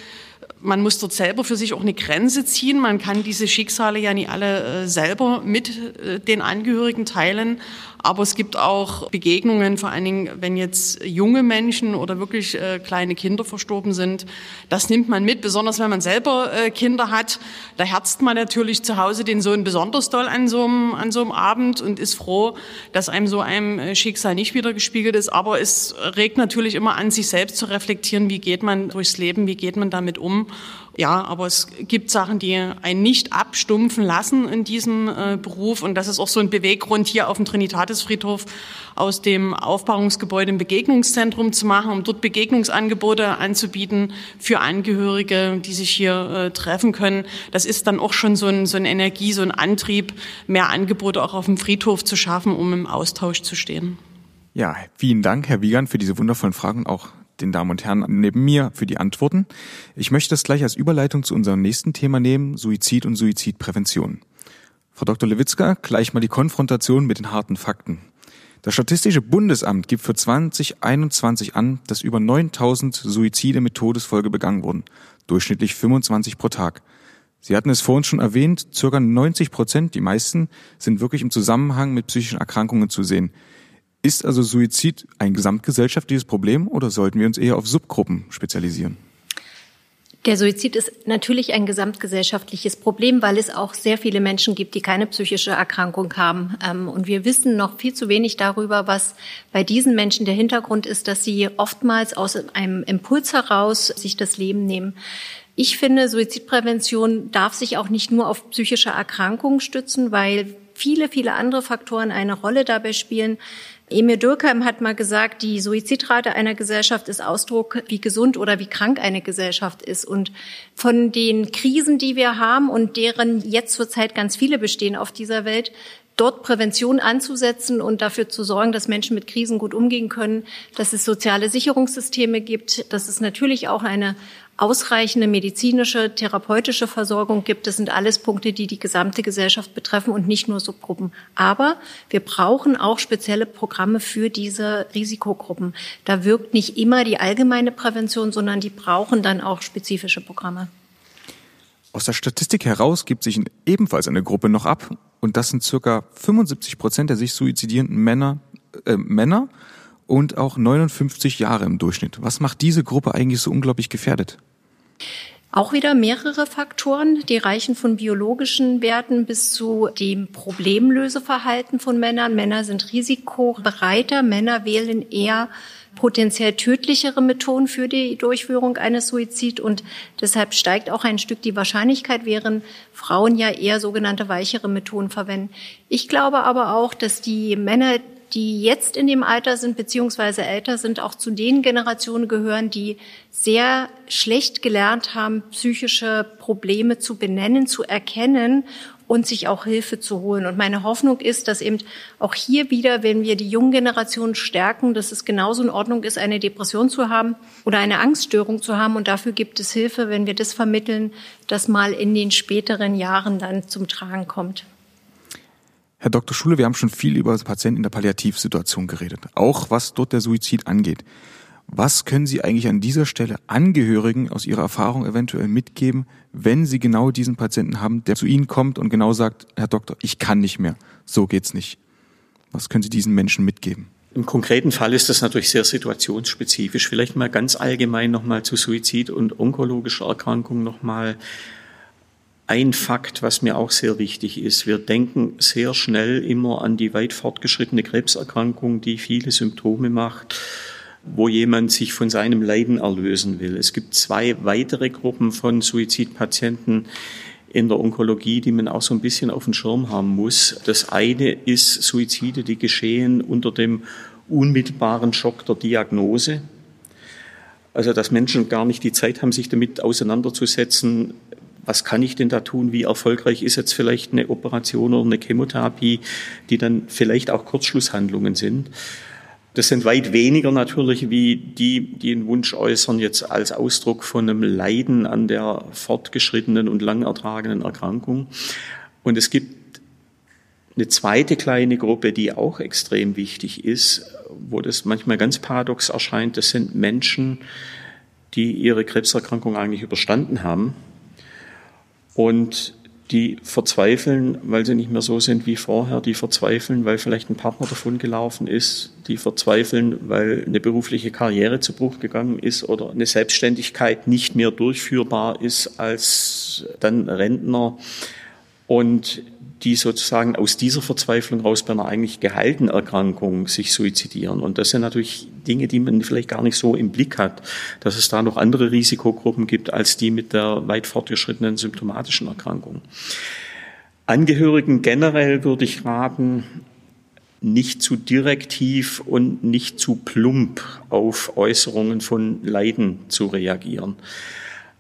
man muss dort selber für sich auch eine Grenze ziehen. Man kann diese Schicksale ja nicht alle äh, selber mit äh, den Angehörigen teilen. Aber es gibt auch Begegnungen, vor allen Dingen, wenn jetzt junge Menschen oder wirklich äh, kleine Kinder verstorben sind. Das nimmt man mit, besonders wenn man selber äh, Kinder hat. Da herzt man natürlich zu Hause den Sohn besonders doll an so, einem, an so einem Abend und ist froh, dass einem so einem äh, Schicksal nicht wieder gespiegelt ist. Aber es regt natürlich immer an, sich selbst zu reflektieren, wie geht man durchs Leben, wie geht man damit um. Ja, aber es gibt Sachen, die einen nicht abstumpfen lassen in diesem äh, Beruf. Und das ist auch so ein Beweggrund, hier auf dem Trinitatisfriedhof aus dem Aufbauungsgebäude ein Begegnungszentrum zu machen, um dort Begegnungsangebote anzubieten für Angehörige, die sich hier äh, treffen können. Das ist dann auch schon so ein, so eine Energie, so ein Antrieb, mehr Angebote auch auf dem Friedhof zu schaffen, um im Austausch zu stehen. Ja, vielen Dank, Herr Wiegand, für diese wundervollen Fragen auch den Damen und Herren neben mir für die Antworten. Ich möchte das gleich als Überleitung zu unserem nächsten Thema nehmen, Suizid und Suizidprävention. Frau Dr. Lewitzka, gleich mal die Konfrontation mit den harten Fakten. Das Statistische Bundesamt gibt für 2021 an, dass über 9000 Suizide mit Todesfolge begangen wurden, durchschnittlich 25 pro Tag. Sie hatten es vorhin schon erwähnt, circa 90 Prozent, die meisten, sind wirklich im Zusammenhang mit psychischen Erkrankungen zu sehen. Ist also Suizid ein gesamtgesellschaftliches Problem oder sollten wir uns eher auf Subgruppen spezialisieren? Der Suizid ist natürlich ein gesamtgesellschaftliches Problem, weil es auch sehr viele Menschen gibt, die keine psychische Erkrankung haben. Ähm, und wir wissen noch viel zu wenig darüber, was bei diesen Menschen der Hintergrund ist, dass sie oftmals aus einem Impuls heraus sich das Leben nehmen. Ich finde, Suizidprävention darf sich auch nicht nur auf psychische Erkrankungen stützen, weil viele, viele andere Faktoren eine Rolle dabei spielen. Emil Durkheim hat mal gesagt, die Suizidrate einer Gesellschaft ist Ausdruck, wie gesund oder wie krank eine Gesellschaft ist. Und von den Krisen, die wir haben und deren jetzt zurzeit ganz viele bestehen auf dieser Welt, dort Prävention anzusetzen und dafür zu sorgen, dass Menschen mit Krisen gut umgehen können, dass es soziale Sicherungssysteme gibt, dass es natürlich auch eine ausreichende medizinische, therapeutische Versorgung gibt. Das sind alles Punkte, die die gesamte Gesellschaft betreffen und nicht nur Subgruppen. Aber wir brauchen auch spezielle Programme für diese Risikogruppen. Da wirkt nicht immer die allgemeine Prävention, sondern die brauchen dann auch spezifische Programme. Aus der Statistik heraus gibt sich ebenfalls eine Gruppe noch ab und das sind circa 75 Prozent der sich suizidierenden Männer, äh, Männer und auch 59 Jahre im Durchschnitt. Was macht diese Gruppe eigentlich so unglaublich gefährdet? Auch wieder mehrere Faktoren, die reichen von biologischen Werten bis zu dem Problemlöseverhalten von Männern. Männer sind risikobereiter, Männer wählen eher potenziell tödlichere Methoden für die Durchführung eines Suizid und deshalb steigt auch ein Stück die Wahrscheinlichkeit, während Frauen ja eher sogenannte weichere Methoden verwenden. Ich glaube aber auch, dass die Männer, die jetzt in dem Alter sind, beziehungsweise älter sind, auch zu den Generationen gehören, die sehr schlecht gelernt haben, psychische Probleme zu benennen, zu erkennen und sich auch Hilfe zu holen. Und meine Hoffnung ist, dass eben auch hier wieder, wenn wir die jungen Generationen stärken, dass es genauso in Ordnung ist, eine Depression zu haben oder eine Angststörung zu haben. Und dafür gibt es Hilfe, wenn wir das vermitteln, das mal in den späteren Jahren dann zum Tragen kommt. Herr Dr. Schule, wir haben schon viel über Patienten in der Palliativsituation geredet, auch was dort der Suizid angeht. Was können Sie eigentlich an dieser Stelle Angehörigen aus Ihrer Erfahrung eventuell mitgeben, wenn Sie genau diesen Patienten haben, der zu Ihnen kommt und genau sagt, Herr Doktor, ich kann nicht mehr, so geht's nicht. Was können Sie diesen Menschen mitgeben? Im konkreten Fall ist das natürlich sehr situationsspezifisch. Vielleicht mal ganz allgemein nochmal zu Suizid und onkologischer Erkrankung nochmal ein Fakt, was mir auch sehr wichtig ist. Wir denken sehr schnell immer an die weit fortgeschrittene Krebserkrankung, die viele Symptome macht, wo jemand sich von seinem Leiden erlösen will. Es gibt zwei weitere Gruppen von Suizidpatienten, in der Onkologie, die man auch so ein bisschen auf dem Schirm haben muss. Das eine ist Suizide, die geschehen unter dem unmittelbaren Schock der Diagnose. Also, dass Menschen gar nicht die Zeit haben, sich damit auseinanderzusetzen, was kann ich denn da tun? Wie erfolgreich ist jetzt vielleicht eine Operation oder eine Chemotherapie, die dann vielleicht auch Kurzschlusshandlungen sind? Das sind weit weniger natürlich wie die, die den Wunsch äußern, jetzt als Ausdruck von einem Leiden an der fortgeschrittenen und lang ertragenen Erkrankung. Und es gibt eine zweite kleine Gruppe, die auch extrem wichtig ist, wo das manchmal ganz paradox erscheint. Das sind Menschen, die ihre Krebserkrankung eigentlich überstanden haben und die verzweifeln, weil sie nicht mehr so sind wie vorher, die verzweifeln, weil vielleicht ein Partner davon gelaufen ist, die verzweifeln, weil eine berufliche Karriere zu Bruch gegangen ist oder eine Selbstständigkeit nicht mehr durchführbar ist als dann Rentner und die sozusagen aus dieser Verzweiflung raus bei einer eigentlich geheilten Erkrankung sich suizidieren. Und das sind natürlich Dinge, die man vielleicht gar nicht so im Blick hat, dass es da noch andere Risikogruppen gibt als die mit der weit fortgeschrittenen symptomatischen Erkrankung. Angehörigen generell würde ich raten, nicht zu direktiv und nicht zu plump auf Äußerungen von Leiden zu reagieren.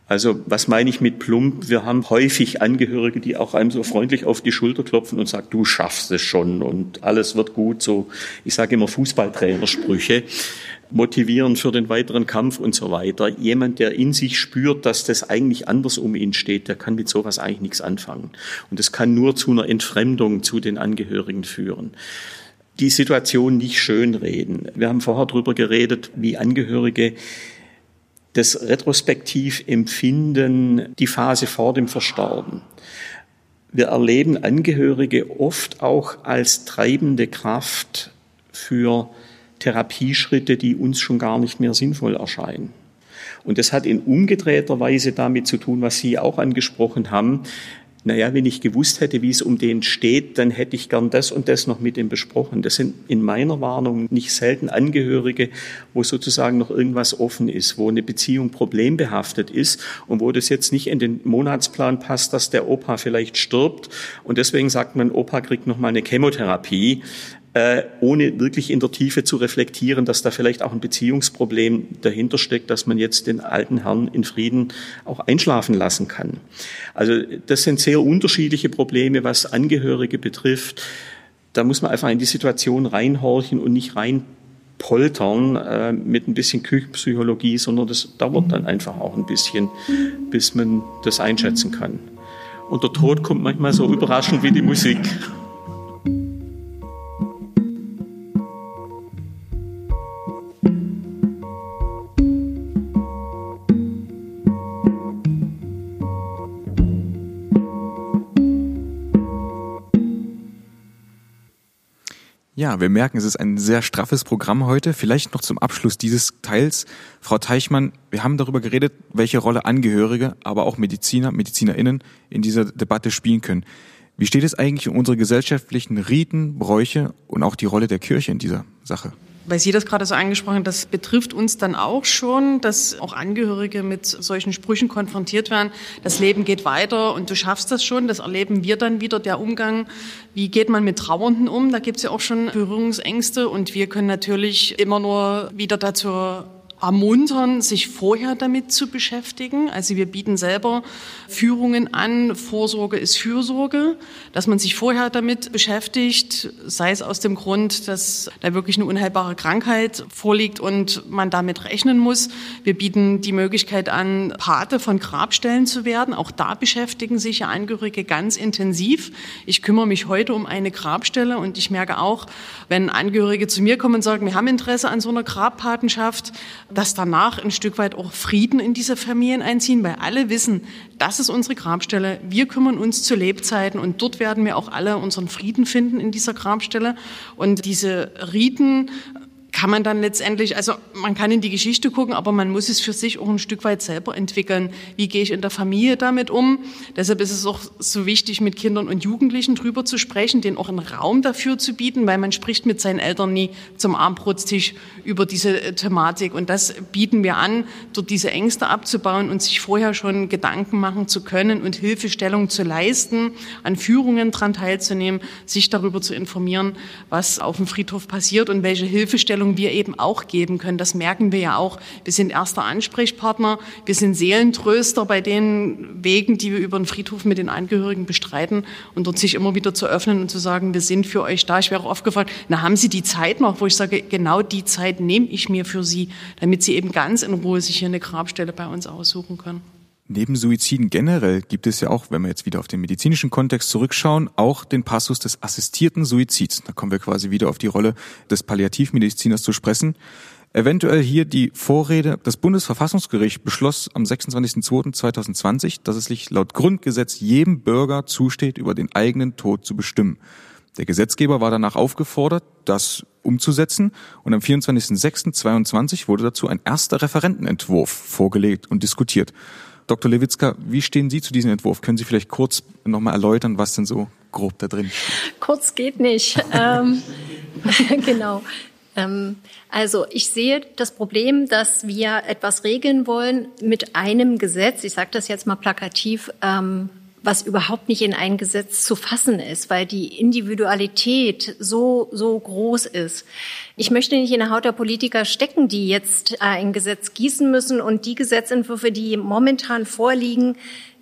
Also was meine ich mit plump? Wir haben häufig Angehörige, die auch einem so freundlich auf die Schulter klopfen und sagen, du schaffst es schon und alles wird gut. So, ich sage immer Fußballtrainersprüche, motivieren für den weiteren Kampf und so weiter. Jemand, der in sich spürt, dass das eigentlich anders um ihn steht, der kann mit sowas eigentlich nichts anfangen. Und das kann nur zu einer Entfremdung zu den Angehörigen führen die Situation nicht schönreden. Wir haben vorher darüber geredet, wie Angehörige das retrospektiv empfinden, die Phase vor dem Versterben. Wir erleben Angehörige oft auch als treibende Kraft für Therapieschritte, die uns schon gar nicht mehr sinnvoll erscheinen. Und das hat in umgedrehter Weise damit zu tun, was Sie auch angesprochen haben, naja, wenn ich gewusst hätte, wie es um den steht, dann hätte ich gern das und das noch mit ihm besprochen. Das sind in meiner Warnung nicht selten Angehörige, wo sozusagen noch irgendwas offen ist, wo eine Beziehung problembehaftet ist und wo das jetzt nicht in den Monatsplan passt, dass der Opa vielleicht stirbt und deswegen sagt man, Opa kriegt noch mal eine Chemotherapie äh, ohne wirklich in der Tiefe zu reflektieren, dass da vielleicht auch ein Beziehungsproblem dahinter steckt, dass man jetzt den alten Herrn in Frieden auch einschlafen lassen kann. Also das sind sehr unterschiedliche Probleme, was Angehörige betrifft. Da muss man einfach in die Situation reinhorchen und nicht rein poltern äh, mit ein bisschen Küchenpsychologie, sondern das dauert dann einfach auch ein bisschen, bis man das einschätzen kann. Und der Tod kommt manchmal so überraschend wie die Musik. Ja, wir merken, es ist ein sehr straffes Programm heute. Vielleicht noch zum Abschluss dieses Teils. Frau Teichmann, wir haben darüber geredet, welche Rolle Angehörige, aber auch Mediziner, MedizinerInnen in dieser Debatte spielen können. Wie steht es eigentlich um unsere gesellschaftlichen Riten, Bräuche und auch die Rolle der Kirche in dieser Sache? Weil Sie das gerade so angesprochen das betrifft uns dann auch schon, dass auch Angehörige mit solchen Sprüchen konfrontiert werden. Das Leben geht weiter und du schaffst das schon. Das erleben wir dann wieder, der Umgang. Wie geht man mit Trauernden um? Da gibt es ja auch schon Berührungsängste und wir können natürlich immer nur wieder dazu ermuntern, sich vorher damit zu beschäftigen. Also wir bieten selber Führungen an. Vorsorge ist Fürsorge, dass man sich vorher damit beschäftigt, sei es aus dem Grund, dass da wirklich eine unheilbare Krankheit vorliegt und man damit rechnen muss. Wir bieten die Möglichkeit an, Pate von Grabstellen zu werden. Auch da beschäftigen sich ja Angehörige ganz intensiv. Ich kümmere mich heute um eine Grabstelle und ich merke auch, wenn Angehörige zu mir kommen und sagen, wir haben Interesse an so einer Grabpatenschaft, dass danach ein Stück weit auch Frieden in diese Familien einziehen, weil alle wissen, das ist unsere Grabstelle, wir kümmern uns zu Lebzeiten und dort werden wir auch alle unseren Frieden finden in dieser Grabstelle. Und diese Riten kann man dann letztendlich, also man kann in die Geschichte gucken, aber man muss es für sich auch ein Stück weit selber entwickeln. Wie gehe ich in der Familie damit um? Deshalb ist es auch so wichtig, mit Kindern und Jugendlichen drüber zu sprechen, denen auch einen Raum dafür zu bieten, weil man spricht mit seinen Eltern nie zum Abendbrotstisch über diese äh, Thematik. Und das bieten wir an, dort diese Ängste abzubauen und sich vorher schon Gedanken machen zu können und Hilfestellung zu leisten, an Führungen dran teilzunehmen, sich darüber zu informieren, was auf dem Friedhof passiert und welche Hilfestellung Hilfestellung wir eben auch geben können. Das merken wir ja auch. Wir sind erster Ansprechpartner, wir sind Seelentröster bei den Wegen, die wir über den Friedhof mit den Angehörigen bestreiten und dort sich immer wieder zu öffnen und zu sagen, wir sind für euch da. Ich wäre auch oft gefragt, na haben Sie die Zeit noch, wo ich sage, genau die Zeit nehme ich mir für Sie, damit Sie eben ganz in Ruhe sich hier eine Grabstelle bei uns aussuchen können. Neben Suiziden generell gibt es ja auch, wenn wir jetzt wieder auf den medizinischen Kontext zurückschauen, auch den Passus des assistierten Suizids. Da kommen wir quasi wieder auf die Rolle des Palliativmediziners zu sprechen. Eventuell hier die Vorrede. Das Bundesverfassungsgericht beschloss am 26.02.2020, dass es sich laut Grundgesetz jedem Bürger zusteht, über den eigenen Tod zu bestimmen. Der Gesetzgeber war danach aufgefordert, das umzusetzen und am 24.06.22 wurde dazu ein erster Referentenentwurf vorgelegt und diskutiert. Dr. Lewitzka, wie stehen Sie zu diesem Entwurf? Können Sie vielleicht kurz nochmal erläutern, was denn so grob da drin steht? Kurz geht nicht. [laughs] ähm, [laughs] genau. Ähm, also ich sehe das Problem, dass wir etwas regeln wollen mit einem Gesetz. Ich sage das jetzt mal plakativ. Ähm, was überhaupt nicht in ein Gesetz zu fassen ist, weil die Individualität so, so groß ist. Ich möchte nicht in der Haut der Politiker stecken, die jetzt ein Gesetz gießen müssen und die Gesetzentwürfe, die momentan vorliegen,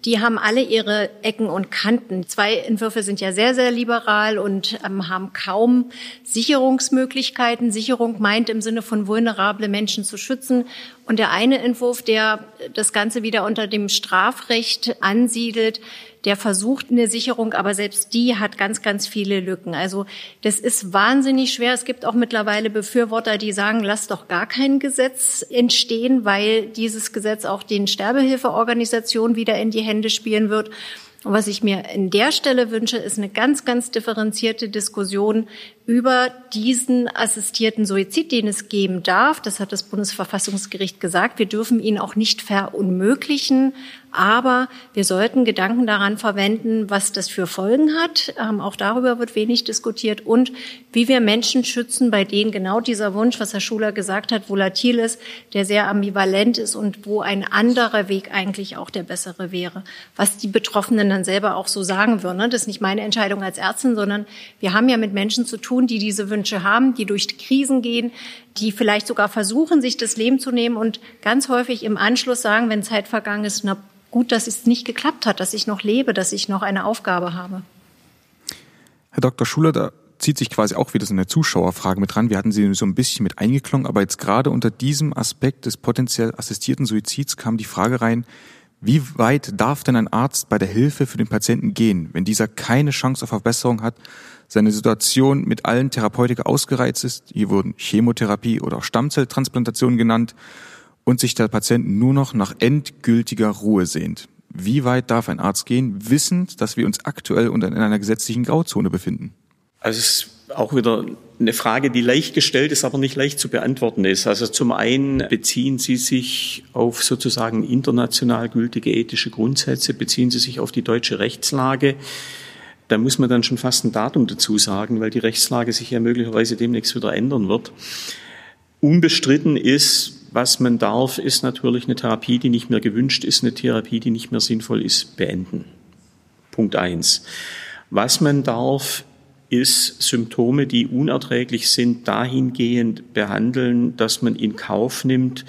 die haben alle ihre Ecken und Kanten. Zwei Entwürfe sind ja sehr, sehr liberal und ähm, haben kaum Sicherungsmöglichkeiten. Sicherung meint im Sinne von vulnerable Menschen zu schützen. Und der eine Entwurf, der das Ganze wieder unter dem Strafrecht ansiedelt, der versucht eine Sicherung, aber selbst die hat ganz, ganz viele Lücken. Also das ist wahnsinnig schwer. Es gibt auch mittlerweile Befürworter, die sagen, lass doch gar kein Gesetz entstehen, weil dieses Gesetz auch den Sterbehilfeorganisationen wieder in die Hände spielen wird. Und was ich mir in der Stelle wünsche, ist eine ganz, ganz differenzierte Diskussion über diesen assistierten Suizid, den es geben darf. Das hat das Bundesverfassungsgericht gesagt. Wir dürfen ihn auch nicht verunmöglichen. Aber wir sollten Gedanken daran verwenden, was das für Folgen hat. Ähm, auch darüber wird wenig diskutiert und wie wir Menschen schützen, bei denen genau dieser Wunsch, was Herr Schuler gesagt hat, volatil ist, der sehr ambivalent ist und wo ein anderer Weg eigentlich auch der bessere wäre. Was die Betroffenen dann selber auch so sagen würden. Ne? Das ist nicht meine Entscheidung als Ärztin, sondern wir haben ja mit Menschen zu tun, die diese Wünsche haben, die durch Krisen gehen, die vielleicht sogar versuchen, sich das Leben zu nehmen und ganz häufig im Anschluss sagen, wenn Zeit vergangen ist, na gut, dass es nicht geklappt hat, dass ich noch lebe, dass ich noch eine Aufgabe habe. Herr Dr. Schuler, da zieht sich quasi auch wieder so eine Zuschauerfrage mit dran. Wir hatten sie so ein bisschen mit eingeklungen, aber jetzt gerade unter diesem Aspekt des potenziell assistierten Suizids kam die Frage rein, wie weit darf denn ein Arzt bei der Hilfe für den Patienten gehen, wenn dieser keine Chance auf Verbesserung hat, seine Situation mit allen Therapeutika ausgereizt ist, hier wurden Chemotherapie oder auch Stammzelltransplantation genannt, und sich der Patient nur noch nach endgültiger Ruhe sehnt. Wie weit darf ein Arzt gehen, wissend, dass wir uns aktuell in einer gesetzlichen Grauzone befinden? Also es ist auch wieder eine Frage, die leicht gestellt ist, aber nicht leicht zu beantworten ist. Also zum einen beziehen Sie sich auf sozusagen international gültige ethische Grundsätze, beziehen Sie sich auf die deutsche Rechtslage. Da muss man dann schon fast ein Datum dazu sagen, weil die Rechtslage sich ja möglicherweise demnächst wieder ändern wird. Unbestritten ist, was man darf, ist natürlich eine Therapie, die nicht mehr gewünscht ist, eine Therapie, die nicht mehr sinnvoll ist, beenden. Punkt eins. Was man darf, ist Symptome, die unerträglich sind, dahingehend behandeln, dass man in Kauf nimmt,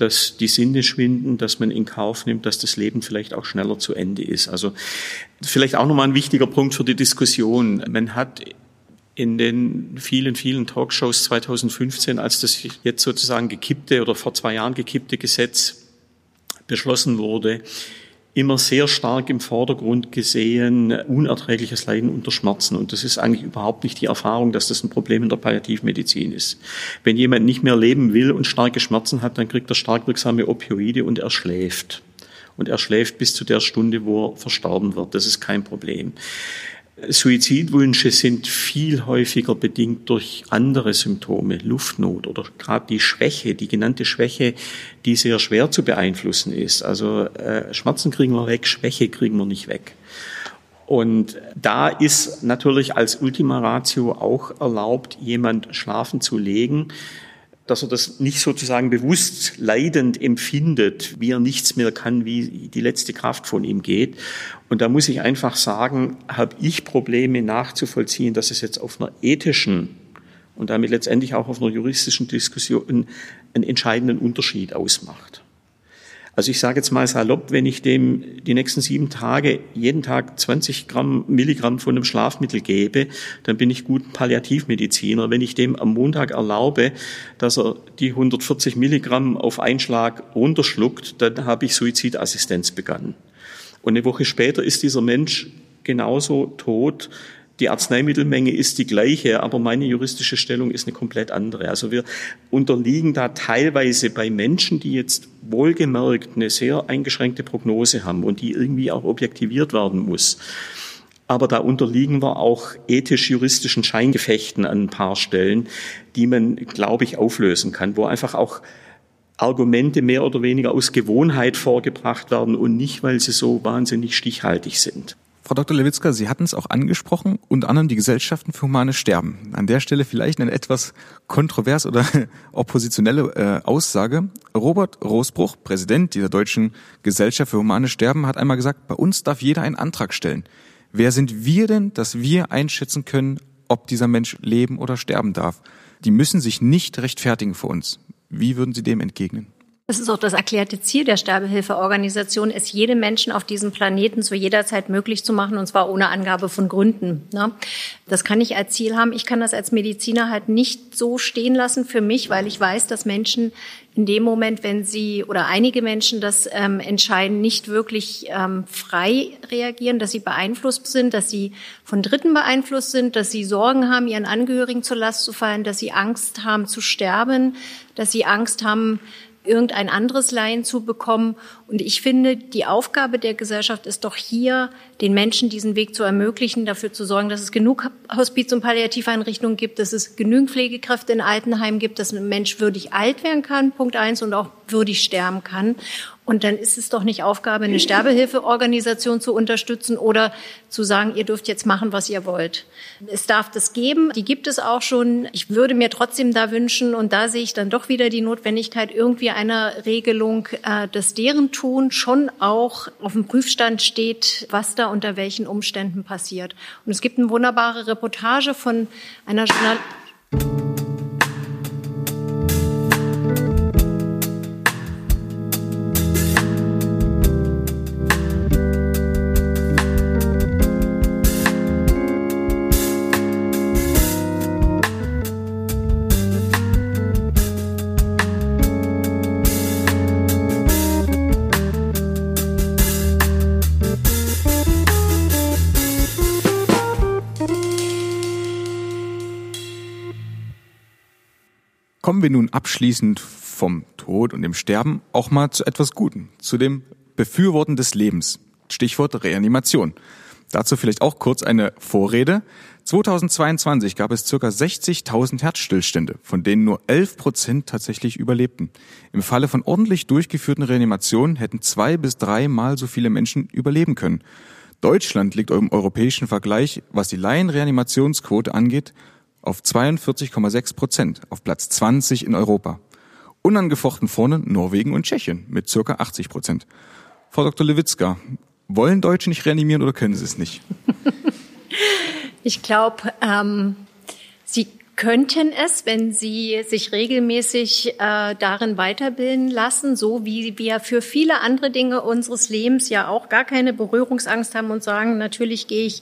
dass die Sinne schwinden, dass man in Kauf nimmt, dass das Leben vielleicht auch schneller zu Ende ist. Also vielleicht auch nochmal ein wichtiger Punkt für die Diskussion. Man hat in den vielen, vielen Talkshows 2015, als das jetzt sozusagen gekippte oder vor zwei Jahren gekippte Gesetz beschlossen wurde, immer sehr stark im Vordergrund gesehen, unerträgliches Leiden unter Schmerzen. Und das ist eigentlich überhaupt nicht die Erfahrung, dass das ein Problem in der Palliativmedizin ist. Wenn jemand nicht mehr leben will und starke Schmerzen hat, dann kriegt er stark wirksame Opioide und er schläft. Und er schläft bis zu der Stunde, wo er verstorben wird. Das ist kein Problem. Suizidwünsche sind viel häufiger bedingt durch andere Symptome, Luftnot oder gerade die Schwäche, die genannte Schwäche, die sehr schwer zu beeinflussen ist. Also äh, Schmerzen kriegen wir weg, Schwäche kriegen wir nicht weg. Und da ist natürlich als Ultima Ratio auch erlaubt, jemand schlafen zu legen, dass er das nicht sozusagen bewusst leidend empfindet, wie er nichts mehr kann, wie die letzte Kraft von ihm geht. Und da muss ich einfach sagen, habe ich Probleme nachzuvollziehen, dass es jetzt auf einer ethischen und damit letztendlich auch auf einer juristischen Diskussion einen entscheidenden Unterschied ausmacht. Also ich sage jetzt mal salopp, wenn ich dem die nächsten sieben Tage jeden Tag 20 Gramm, Milligramm von einem Schlafmittel gebe, dann bin ich gut Palliativmediziner. Wenn ich dem am Montag erlaube, dass er die 140 Milligramm auf einen Schlag runterschluckt, dann habe ich Suizidassistenz begangen. Und eine Woche später ist dieser Mensch genauso tot, die Arzneimittelmenge ist die gleiche, aber meine juristische Stellung ist eine komplett andere. Also wir unterliegen da teilweise bei Menschen, die jetzt wohlgemerkt eine sehr eingeschränkte Prognose haben und die irgendwie auch objektiviert werden muss. Aber da unterliegen wir auch ethisch-juristischen Scheingefechten an ein paar Stellen, die man, glaube ich, auflösen kann, wo einfach auch Argumente mehr oder weniger aus Gewohnheit vorgebracht werden und nicht, weil sie so wahnsinnig stichhaltig sind. Frau Dr. Lewitzka, Sie hatten es auch angesprochen, unter anderem die Gesellschaften für humane Sterben. An der Stelle vielleicht eine etwas kontrovers oder [laughs] oppositionelle äh, Aussage. Robert Rosbruch, Präsident dieser deutschen Gesellschaft für humane Sterben, hat einmal gesagt, bei uns darf jeder einen Antrag stellen. Wer sind wir denn, dass wir einschätzen können, ob dieser Mensch leben oder sterben darf? Die müssen sich nicht rechtfertigen für uns. Wie würden Sie dem entgegnen? Das ist auch das erklärte Ziel der Sterbehilfeorganisation, es jedem Menschen auf diesem Planeten zu jeder Zeit möglich zu machen, und zwar ohne Angabe von Gründen. Ne? Das kann ich als Ziel haben. Ich kann das als Mediziner halt nicht so stehen lassen für mich, weil ich weiß, dass Menschen in dem Moment, wenn sie oder einige Menschen das ähm, entscheiden, nicht wirklich ähm, frei reagieren, dass sie beeinflusst sind, dass sie von Dritten beeinflusst sind, dass sie Sorgen haben, ihren Angehörigen zur Last zu fallen, dass sie Angst haben zu sterben, dass sie Angst haben, irgendein anderes Laien zu bekommen. Und ich finde, die Aufgabe der Gesellschaft ist doch hier, den Menschen diesen Weg zu ermöglichen, dafür zu sorgen, dass es genug Hospiz- und Palliativeinrichtungen gibt, dass es genügend Pflegekräfte in Altenheimen gibt, dass ein Mensch würdig alt werden kann, Punkt eins, und auch würdig sterben kann. Und dann ist es doch nicht Aufgabe, eine Sterbehilfeorganisation zu unterstützen oder zu sagen, ihr dürft jetzt machen, was ihr wollt. Es darf das geben, die gibt es auch schon. Ich würde mir trotzdem da wünschen, und da sehe ich dann doch wieder die Notwendigkeit irgendwie einer Regelung, äh, dass deren Tun schon auch auf dem Prüfstand steht, was da unter welchen Umständen passiert. Und es gibt eine wunderbare Reportage von einer Journalistin. Kommen wir nun abschließend vom Tod und dem Sterben auch mal zu etwas Guten, zu dem Befürworten des Lebens. Stichwort Reanimation. Dazu vielleicht auch kurz eine Vorrede. 2022 gab es circa 60.000 Herzstillstände, von denen nur 11 Prozent tatsächlich überlebten. Im Falle von ordentlich durchgeführten Reanimationen hätten zwei bis dreimal so viele Menschen überleben können. Deutschland liegt im europäischen Vergleich, was die Laienreanimationsquote angeht, auf 42,6 Prozent, auf Platz 20 in Europa. Unangefochten vorne Norwegen und Tschechien mit circa 80 Prozent. Frau Dr. Lewitzka, wollen Deutsche nicht reanimieren oder können sie es nicht? [laughs] Ich glaube, ähm, sie könnten es, wenn sie sich regelmäßig äh, darin weiterbilden lassen, so wie wir für viele andere Dinge unseres Lebens ja auch gar keine Berührungsangst haben und sagen, natürlich gehe ich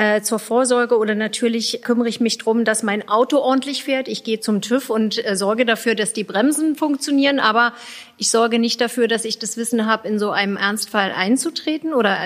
äh, zur Vorsorge oder natürlich kümmere ich mich drum, dass mein Auto ordentlich fährt. Ich gehe zum TÜV und äh, sorge dafür, dass die Bremsen funktionieren, aber ich sorge nicht dafür, dass ich das Wissen habe, in so einem Ernstfall einzutreten oder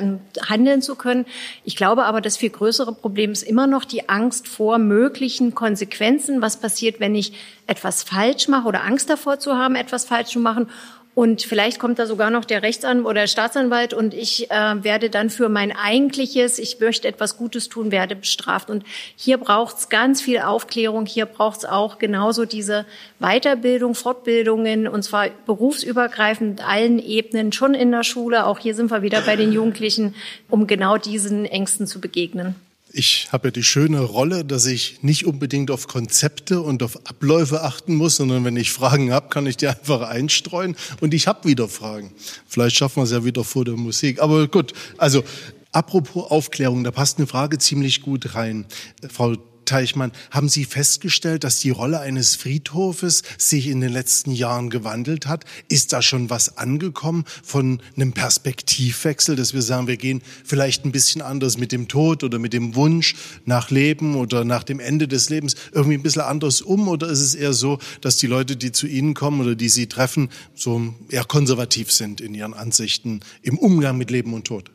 handeln zu können. Ich glaube aber, das viel größere Problem ist immer noch die Angst vor möglichen Konsequenzen. Was passiert, wenn ich etwas falsch mache oder Angst davor zu haben, etwas falsch zu machen? Und vielleicht kommt da sogar noch der Rechtsanwalt oder der Staatsanwalt und ich äh, werde dann für mein eigentliches, ich möchte etwas Gutes tun, werde bestraft. Und hier braucht es ganz viel Aufklärung. Hier braucht es auch genauso diese Weiterbildung, Fortbildungen, und zwar berufsübergreifend allen Ebenen, schon in der Schule. Auch hier sind wir wieder bei den Jugendlichen, um genau diesen Ängsten zu begegnen. Ich habe ja die schöne Rolle, dass ich nicht unbedingt auf Konzepte und auf Abläufe achten muss, sondern wenn ich Fragen habe, kann ich die einfach einstreuen und ich habe wieder Fragen. Vielleicht schaffen wir es ja wieder vor der Musik. Aber gut, also apropos Aufklärung, da passt eine Frage ziemlich gut rein. Frau Teichmann, haben Sie festgestellt, dass die Rolle eines Friedhofes sich in den letzten Jahren gewandelt hat? Ist da schon was angekommen von einem Perspektivwechsel, dass wir sagen, wir gehen vielleicht ein bisschen anders mit dem Tod oder mit dem Wunsch nach Leben oder nach dem Ende des Lebens irgendwie ein bisschen anders um? Oder ist es eher so, dass die Leute, die zu Ihnen kommen oder die Sie treffen, so eher konservativ sind in ihren Ansichten im Umgang mit Leben und Tod?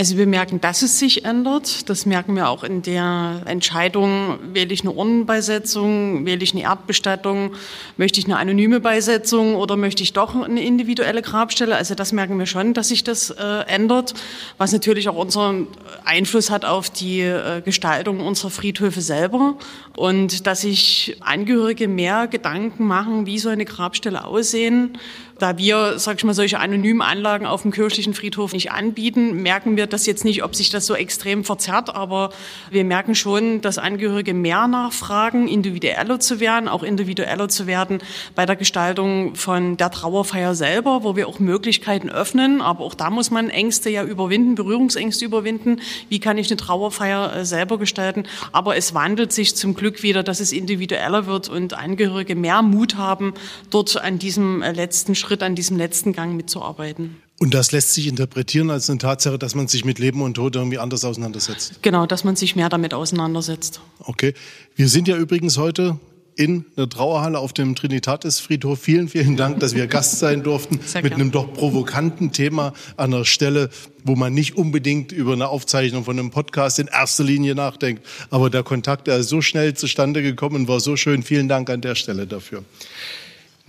Also wir merken, dass es sich ändert. Das merken wir auch in der Entscheidung, wähle ich eine Urnenbeisetzung, wähle ich eine Erdbestattung, möchte ich eine anonyme Beisetzung oder möchte ich doch eine individuelle Grabstelle. Also das merken wir schon, dass sich das äh, ändert, was natürlich auch unseren Einfluss hat auf die äh, Gestaltung unserer Friedhöfe selber und dass sich Angehörige mehr Gedanken machen, wie soll eine Grabstelle aussehen da wir, sag ich mal, solche anonymen Anlagen auf dem kirchlichen Friedhof nicht anbieten, merken wir das jetzt nicht, ob sich das so extrem verzerrt, aber wir merken schon, dass Angehörige mehr nachfragen, individueller zu werden, auch individueller zu werden bei der Gestaltung von der Trauerfeier selber, wo wir auch Möglichkeiten öffnen, aber auch da muss man Ängste ja überwinden, Berührungsängste überwinden. Wie kann ich eine Trauerfeier äh, selber gestalten? Aber es wandelt sich zum Glück wieder, dass es individueller wird und Angehörige mehr Mut haben, dort an diesem äh, letzten Schritt Schritt an diesem letzten Gang mitzuarbeiten. Und das lässt sich interpretieren als eine Tatsache, dass man sich mit Leben und Tod irgendwie anders auseinandersetzt. Genau, dass man sich mehr damit auseinandersetzt. Okay. Wir sind ja übrigens heute in der Trauerhalle auf dem Trinitatis-Friedhof. Vielen, vielen Dank, dass wir Gast sein durften Sehr mit einem doch provokanten Thema an einer Stelle, wo man nicht unbedingt über eine Aufzeichnung von einem Podcast in erster Linie nachdenkt. Aber der Kontakt, der ist so schnell zustande gekommen, war so schön. Vielen Dank an der Stelle dafür.